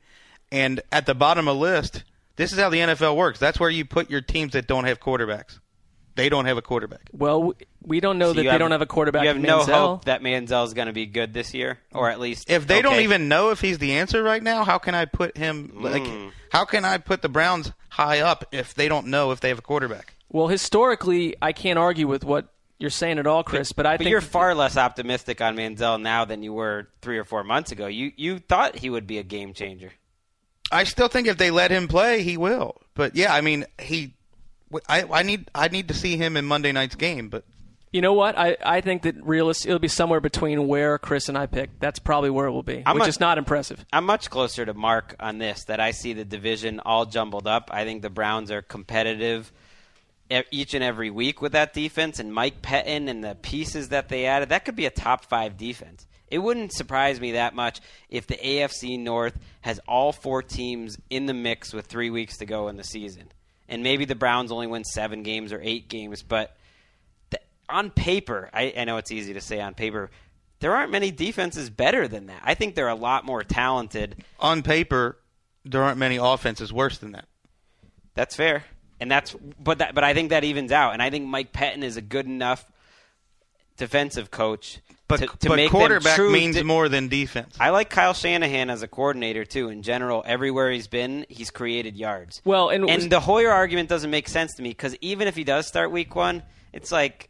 And at the bottom of the list, this is how the NFL works. That's where you put your teams that don't have quarterbacks. They don't have a quarterback. Well, we- we don't know So that you they don't have a quarterback. You have in no hope that Manziel is going to be good this year, or at least If they don't even know if he's the answer right now, how can I put him like Mm. how can I put the Browns high up if they don't know if they have a quarterback? Well, historically, I can't argue with what you're saying at all, Chris. But, I But think you're far less optimistic on Manziel now than you were three or four months ago. You you thought he would be a game changer. I still think if they let him play, he will. But yeah, I mean, he I, I need I need to see him in Monday night's game, but You know what? I, I think that realistic it'll be somewhere between where Chris and I picked. That's probably where it will be, I'm which a- is not impressive. I'm much closer to Marc on this. That I see the division all jumbled up. I think the Browns are competitive e- each and every week with that defense, and Mike Pettine and the pieces that they added. That could be a top five defense. It wouldn't surprise me that much if the AFC North has all four teams in the mix with three weeks to go in the season, and maybe the Browns only win seven games or eight games, but th- on paper, I, I know it's easy to say on paper, there aren't many defenses better than that. I think they're a lot more talented. on paper, there aren't many offenses worse than that. That's fair, and that's but that but I think that evens out, and I think Mike Pettine is a good enough defensive coach But, to, to but make quarterback true means di- more than defense. I like Kyle Shanahan as a coordinator too. In general, everywhere he's been, he's created yards. Well, and, And the Hoyer argument doesn't make sense to me because even if he does start week one, it's like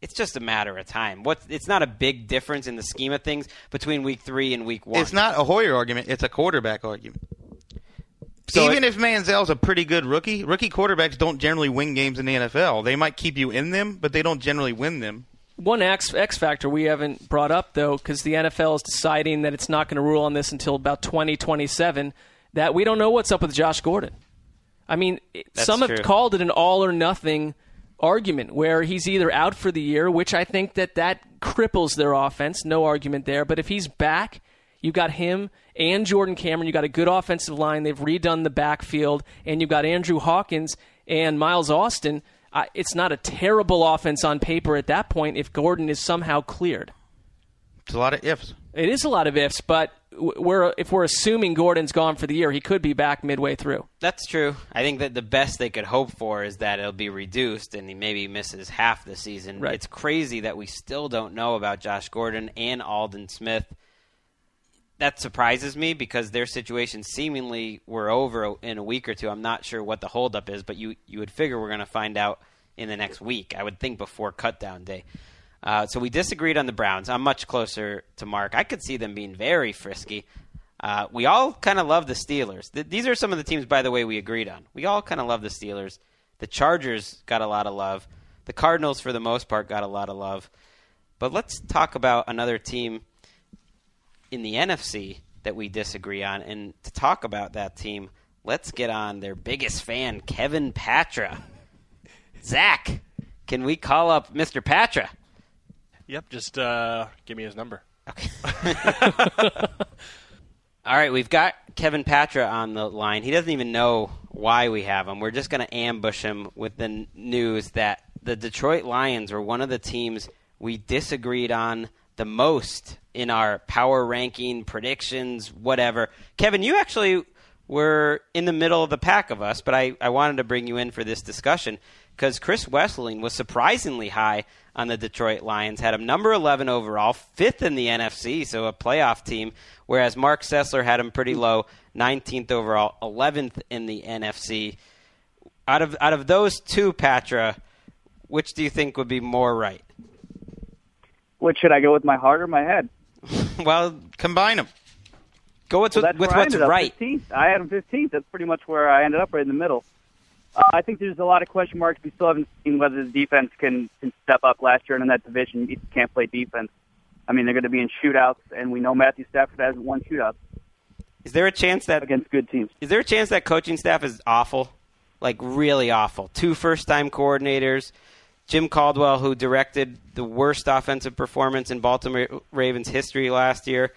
it's just a matter of time. What? It's not a big difference in the scheme of things between week three and week one. It's not a Hoyer argument; it's a quarterback argument. So Even it- if Manziel's a pretty good rookie, rookie quarterbacks don't generally win games in the NFL. They might keep you in them, but they don't generally win them. One X, X factor we haven't brought up, though, because the NFL is deciding that it's not going to rule on this until about 2027, that we don't know what's up with Josh Gordon. I mean, That's some true. have called it an all or nothing argument where he's either out for the year, which I think that that cripples their offense, no argument there. But if he's back, you've got him and Jordan Cameron. You've got a good offensive line. They've redone the backfield, and you've got Andrew Hawkins and Miles Austin. I, it's not a terrible offense on paper at that point if Gordon is somehow cleared. It's a lot of ifs. It is a lot of ifs, but we're if we're assuming Gordon's gone for the year, he could be back midway through. That's true. I think that the best they could hope for is that it'll be reduced and he maybe misses half the season. Right. It's crazy that we still don't know about Josh Gordon and Aldon Smith. That surprises me because their situations seemingly were over in a week or two. I'm not sure what the holdup is, but you, you would figure we're going to find out in the next week. I would think before cutdown day. Uh, so we disagreed on the Browns. I'm much closer to Marc. I could see them being very frisky. Uh, we all kind of love the Steelers. Th- these are some of the teams, by the way, we agreed on. We all kind of love the Steelers. The Chargers got a lot of love. The Cardinals, for the most part, got a lot of love. But let's talk about another team in the NFC that we disagree on. And to talk about that team, let's get on their biggest fan, Kevin Patra. Zach, can we call up Mr. Patra? Yep, just uh, give me his number. Okay. All right, we've got Kevin Patra on the line. He doesn't even know why we have him. We're just going to ambush him with the news that the Detroit Lions were one of the teams we disagreed on the most in our power ranking predictions, whatever. Kevin, you actually were in the middle of the pack of us, but I, I wanted to bring you in for this discussion because Chris Wesseling was surprisingly high on the Detroit Lions, had him number 11 overall, fifth in the NFC, so a playoff team, whereas Marc Sessler had him pretty low, 19th overall, 11th in the NFC. Out of out of those two, Patra, which do you think would be more right? Which should I go with my heart or my head? well, Combine them. go with, Well, with what's right. 15th. I had him 15th. That's pretty much where I ended up, right in the middle. Uh, I think there's a lot of question marks. We still haven't seen whether the defense can, can step up last year, and in that division, you can't play defense. I mean, they're going to be in shootouts, and we know Matthew Stafford hasn't won shootouts Is there a chance that against good teams. Is there a chance that coaching staff is awful? Like really awful. Two first time coordinators. Jim Caldwell, who directed the worst offensive performance in Baltimore Ravens history last year.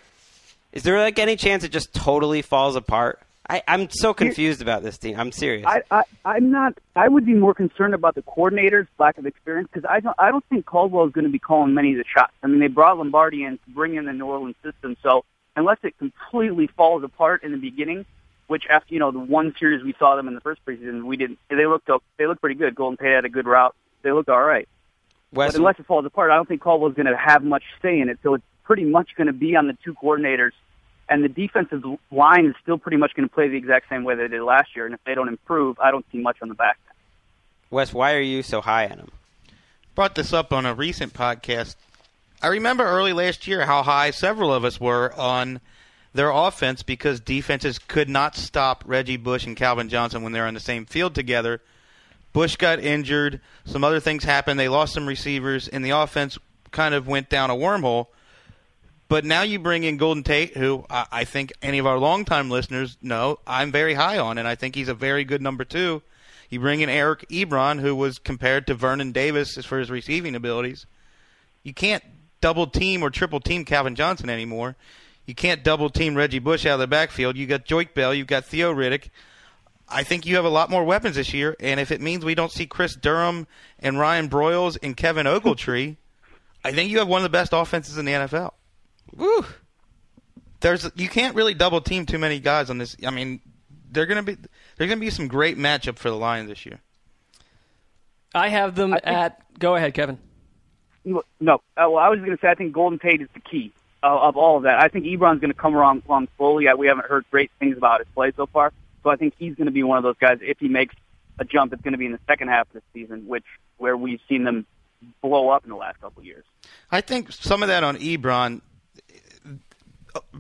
Is there like any chance it just totally falls apart? I, I'm so confused about this team. I'm serious. I, I, I'm not. I would be more concerned about the coordinators' lack of experience because I don't. I don't think Caldwell is going to be calling many of the shots. I mean, they brought Lombardi in to bring in the New Orleans system. So unless it completely falls apart in the beginning, which after you know the one series we saw them in the first preseason, we didn't. They looked. They looked pretty good. Golden Tate had a good route. They looked all right. Wes, But unless it falls apart, I don't think Caldwell's going to have much say in it. So it's pretty much going to be on the two coordinators, and the defensive line is still pretty much going to play the exact same way they did last year. And if they don't improve, I don't see much on the back. Wes, why are you so high on him? Brought this up on a recent podcast. I remember early last year how high several of us were on their offense because defenses could not stop Reggie Bush and Calvin Johnson when they're on the same field together. Bush got injured. Some other things happened. They lost some receivers, and the offense kind of went down a wormhole. But now you bring in Golden Tate, who I think any of our longtime listeners know I'm very high on, and I think he's a very good number two. You bring in Eric Ebron, who was compared to Vernon Davis for his receiving abilities. You can't double team or triple team Calvin Johnson anymore. You can't double team Reggie Bush out of the backfield. You got Joique Bell, you've got Theo Riddick. I think you have a lot more weapons this year, and if it means we don't see Kris Durham and Ryan Broyles and Kevin Ogletree, I think you have one of the best offenses in the NFL. Woo! There's you can't really double team too many guys on this. I mean, they're gonna be there's gonna be some great matchup for the Lions this year. I have them at. Go ahead, Kevin. No, uh, well, I was going to say I think Golden Tate is the key uh, of all of that. I think Ebron's going to come along, along slowly. We haven't heard great things about his play so far, so I think he's going to be one of those guys. If he makes a jump, it's going to be in the second half of the season, which where we've seen them blow up in the last couple of years. I think some of that on Ebron.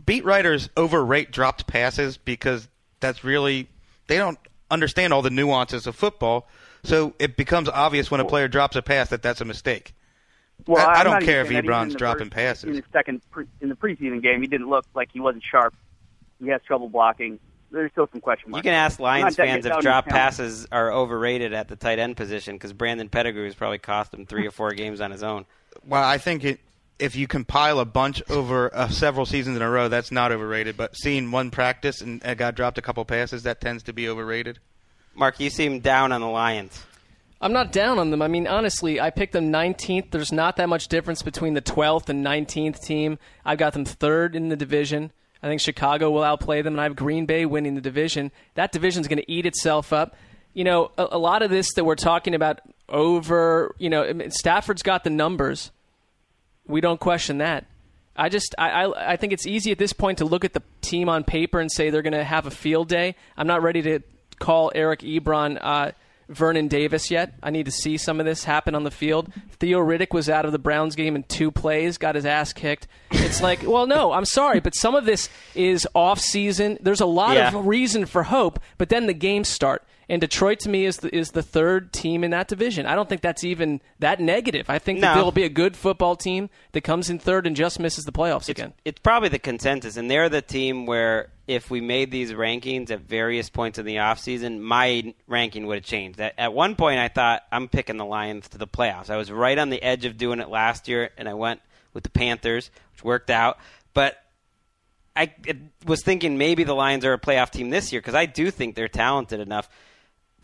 Beat writers overrate dropped passes because that's really they don't understand all the nuances of football. So it becomes obvious when a player drops a pass that that's a mistake. Well, I, I don't care if even saying that even Ebron's dropping first- passes. In the second, in the preseason game, he didn't look like he wasn't sharp. He has trouble blocking. There's still some question marks. You can ask Lions fans if his drop passes are overrated at the tight end position because Brandon Pettigrew has probably cost him three or four games on his own. Well, I think it, if you compile a bunch over uh, several seasons in a row, that's not overrated. But seeing one practice and a guy dropped a couple passes, that tends to be overrated. Marc, you seem down on the Lions. I'm not down on them. I mean, honestly, I picked them 19th. There's not that much difference between the 12th and 19th team. I've got them third in the division. I think Chicago will outplay them, and I have Green Bay winning the division. That division is going to eat itself up. You know, a, a lot of this that we're talking about over, you know, Stafford's got the numbers. We don't question that. I just I, I I think it's easy at this point to look at the team on paper and say they're going to have a field day. I'm not ready to call Eric Ebron uh, Vernon Davis yet. I need to see some of this happen on the field. Theo Riddick was out of the Browns game in two plays, got his ass kicked. It's like, well, no, I'm sorry, but some of this is off season. There's a lot Yeah. of reason for hope, but then the games start. And Detroit to me is the, is the third team in that division. I don't think that's even that negative. I think that No. there will be a good football team that comes in third and just misses the playoffs It's, again. it's probably the consensus, and they're the team where if we made these rankings at various points in the offseason, my ranking would have changed. At, at one point, I thought I'm picking the Lions to the playoffs. I was right on the edge of doing it last year, and I went with the Panthers, which worked out. But I was thinking maybe the Lions are a playoff team this year because I do think they're talented enough.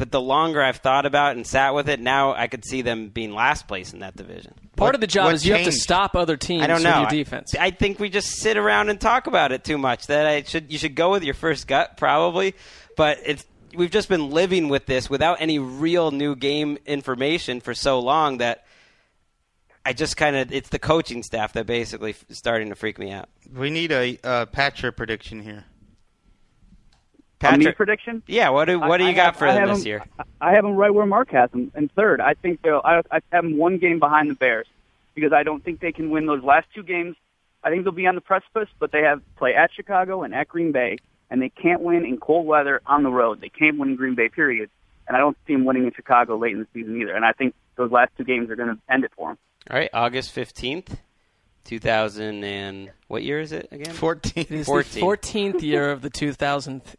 But the longer I've thought about it and sat with it, now I could see them being last place in that division. Part What- of the job what is you have to stop other teams I don't know. with your defense. I, I think we just sit around and talk about it too much. That I should you should go with your first gut probably, but it's we've just been living with this without any real new game information for so long that I just kind of it's the coaching staff that basically f- starting to freak me out. We need a uh, Patra prediction here. A me prediction? yeah, what do what do you I got have- for I them have this them- year? I have them right where Marc has them in third. I think they'll. I, I have them one game behind the Bears because I don't think they can win those last two games. I think they'll be on the precipice, but they have play at Chicago and at Green Bay, and they can't win in cold weather on the road. They can't win in Green Bay, period. And I don't see them winning in Chicago late in the season either. And I think those last two games are going to end it for them. All right, August fifteenth, two thousand and what year is it again? Fourteen. It is 14. the 14th year of the 2000th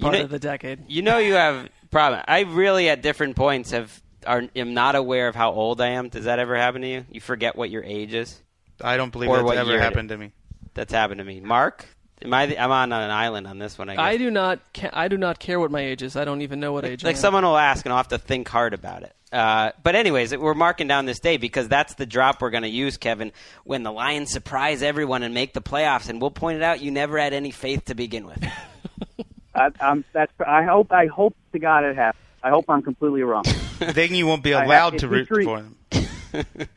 part know- of the decade. You know you have problem. I really at different points have are am not aware of how old I am. Does that ever happen to you? You forget what your age is. I don't believe Or that's ever happened to me. That's happened to me. Marc, am I? The, I'm on an island on this one. I guess. I do not. Ca- I do not care what my age is. I don't even know what age. I like am. someone will ask, and I'll have to think hard about it. Uh, but anyways, we're marking down this day because that's the drop we're going to use, Kevin, when the Lions surprise everyone and make the playoffs, and we'll point it out. You never had any faith to begin with. I, I'm, that's. I hope. I hope to God it happens. I hope I'm completely wrong. then you won't be allowed it's to root history- for them.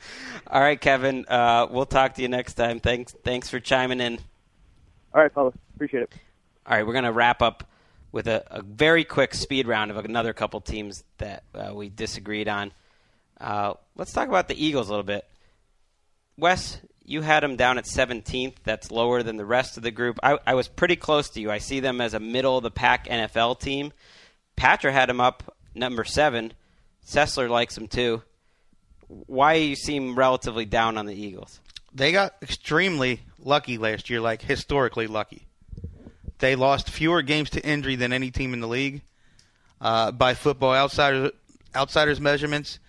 All right, Kevin. Uh, we'll talk to you next time. Thanks. Thanks for chiming in. All right, fellas. Appreciate it. All right, we're going to wrap up with a, a very quick speed round of another couple teams that uh, we disagreed on. Uh, let's talk about the Eagles a little bit. Wes, you had them down at 17th. That's lower than the rest of the group. I, I was pretty close to you. I see them as a middle of the pack NFL team. Patra had them up number seven. Sessler likes them too. Why do you seem relatively down on the Eagles? They got extremely lucky last year, like historically lucky. They lost fewer games to injury than any team in the league. Uh, by football outsiders outsiders measurements,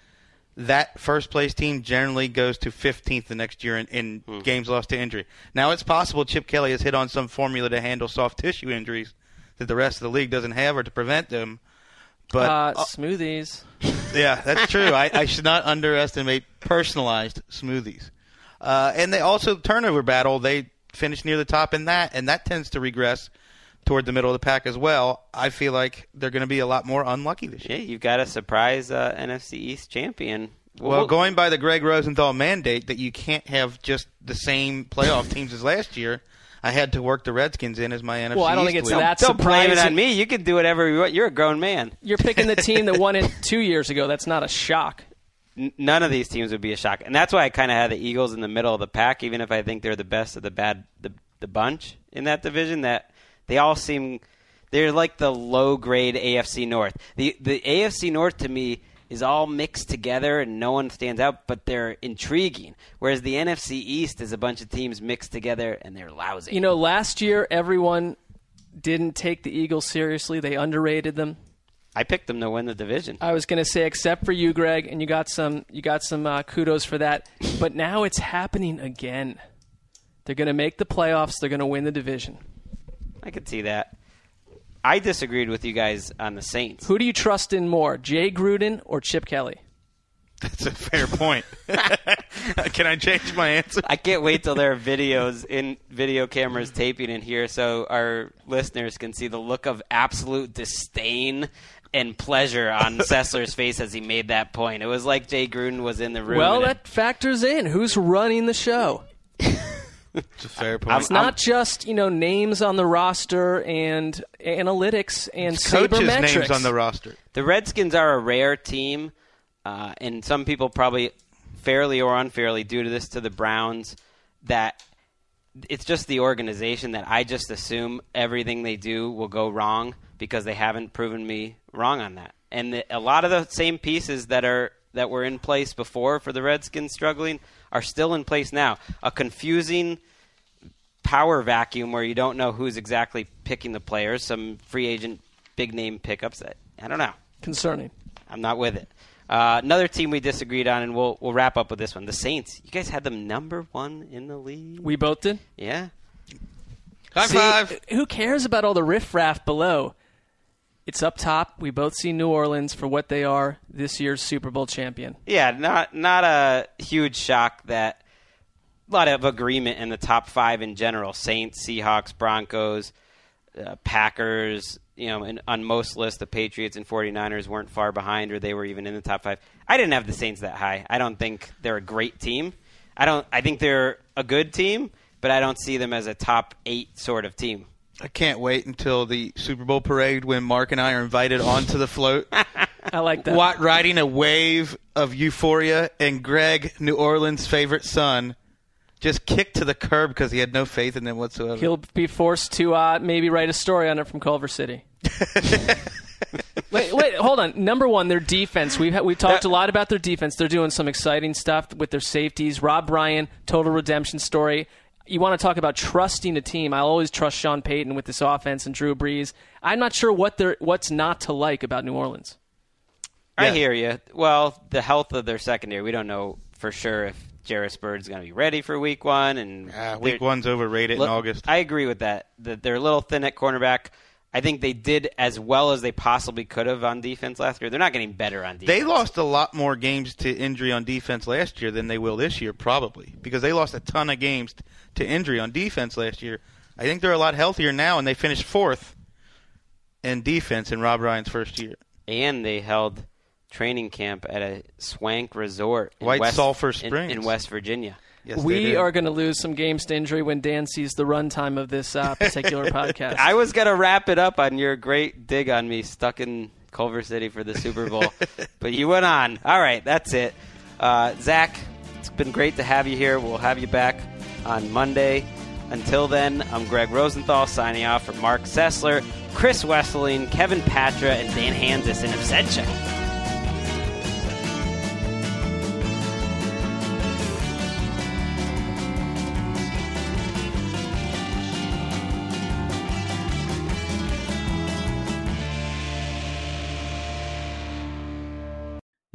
that first place team generally goes to 15th the next year in, in games lost to injury. Now it's possible Chip Kelly has hit on some formula to handle soft tissue injuries that the rest of the league doesn't have or to prevent them. But uh, smoothies. yeah, that's true. I, I should not underestimate personalized smoothies. Uh, and they also turnover battle. They finish near the top in that, and that tends to regress toward the middle of the pack as well. I feel like they're going to be a lot more unlucky this year. Yeah, you've got a surprise uh, NFC East champion Well, going by the Gregg Rosenthal mandate that you can't have just the same playoff teams as last year, I had to work the Redskins in as my NFC. Well, I don't East think it's lead. that don't blame it surprising. on me. You can do whatever you want. You're a grown man. You're picking the team that won it two years ago. That's not a shock. None of these teams would be a shock, and that's why I kind of had the Eagles in the middle of the pack, even if I think they're the best of the bad the the bunch in that division. That they all seem they're like the low grade AFC North. The the AFC North to me is all mixed together and no one stands out, but they're intriguing. Whereas the NFC East is a bunch of teams mixed together and they're lousy. You know, last year everyone didn't take the Eagles seriously. They underrated them. I picked them to win the division. I was going to say, except for you, Gregg, and you got some, you got some uh, kudos for that. But now it's happening again. They're going to make the playoffs. They're going to win the division. I could see that. I disagreed with you guys on the Saints. Who do you trust in more, Jay Gruden or Chip Kelly? That's a fair point. Can I change my answer? I can't wait till there are videos in video cameras taping in here so our listeners can see the look of absolute disdain and pleasure on Sessler's face as he made that point. It was like Jay Gruden was in the room. Well, and that factors in who's running the show. It's a fair point. It's not just you know names on the roster and analytics and coaches' sabermetrics. names on the roster. the Redskins are a rare team, uh, and some people probably fairly or unfairly due to this to the Browns that it's just the organization that I just assume everything they do will go wrong because they haven't proven me wrong on that. And the, a lot of the same pieces that are that were in place before for the Redskins struggling are still in place now. A confusing power vacuum where you don't know who's exactly picking the players. Some free agent big name pickups. That, I don't know. Concerning. I'm not with it. Uh, another team we disagreed on, and we'll we'll wrap up with this one. The Saints. You guys had them number one in the league. We both did. Yeah. High See, five. Who cares about all the riffraff below? It's up top. We both see New Orleans for what they are this year's Super Bowl champion. Yeah, not not a huge shock that a lot of agreement in the top five in general: Saints, Seahawks, Broncos, uh, Packers. You know, and on most lists, the Patriots and 49ers weren't far behind, or they were even in the top five. I didn't have the Saints that high. I don't think they're a great team. I don't. I think they're a good team, but I don't see them as a top eight sort of team. I can't wait until the Super Bowl parade when Marc and I are invited onto the float. I like that. What riding a wave of euphoria and Gregg, New Orleans' favorite son, just kicked to the curb because he had no faith in them whatsoever. He'll be forced to uh, maybe write a story on it from Culver City. wait, wait, hold on. Number one, their defense. We've we've talked a lot about their defense. They're doing some exciting stuff with their safeties. Rob Ryan, total redemption story. You want to talk about trusting a team? I'll always trust Sean Payton with this offense and Drew Brees. I'm not sure what they're what's not to like about New Orleans. I Yeah. hear you. Well, the health of their secondary, we don't know for sure if Jairus Byrd's going to be ready for Week One, and Ah, week one's overrated Li- in August. I agree with that. That they're a little thin at cornerback. I think they did as well as they possibly could have on defense last year. They're not getting better on defense. They lost a lot more games to injury on defense last year than they will this year, probably, because they lost a ton of games to injury on defense last year. I think they're a lot healthier now, and they finished fourth in defense in Rob Ryan's first year. and they held training camp at a swank resort in White West, Sulphur in- Springs. in, West Virginia. Yes, we are going to lose some games to injury when Dan sees the runtime of this uh, particular podcast. I was gonna wrap it up on your great dig on me stuck in Culver City for the Super Bowl, but you went on. All right, that's it. Uh, Zach, it's been great to have you here. We'll have you back on Monday. Until then, I'm Gregg Rosenthal signing off for Marc Sessler, Chris Wesseling, Kevin Patra, and Dan Hanzus in absentia.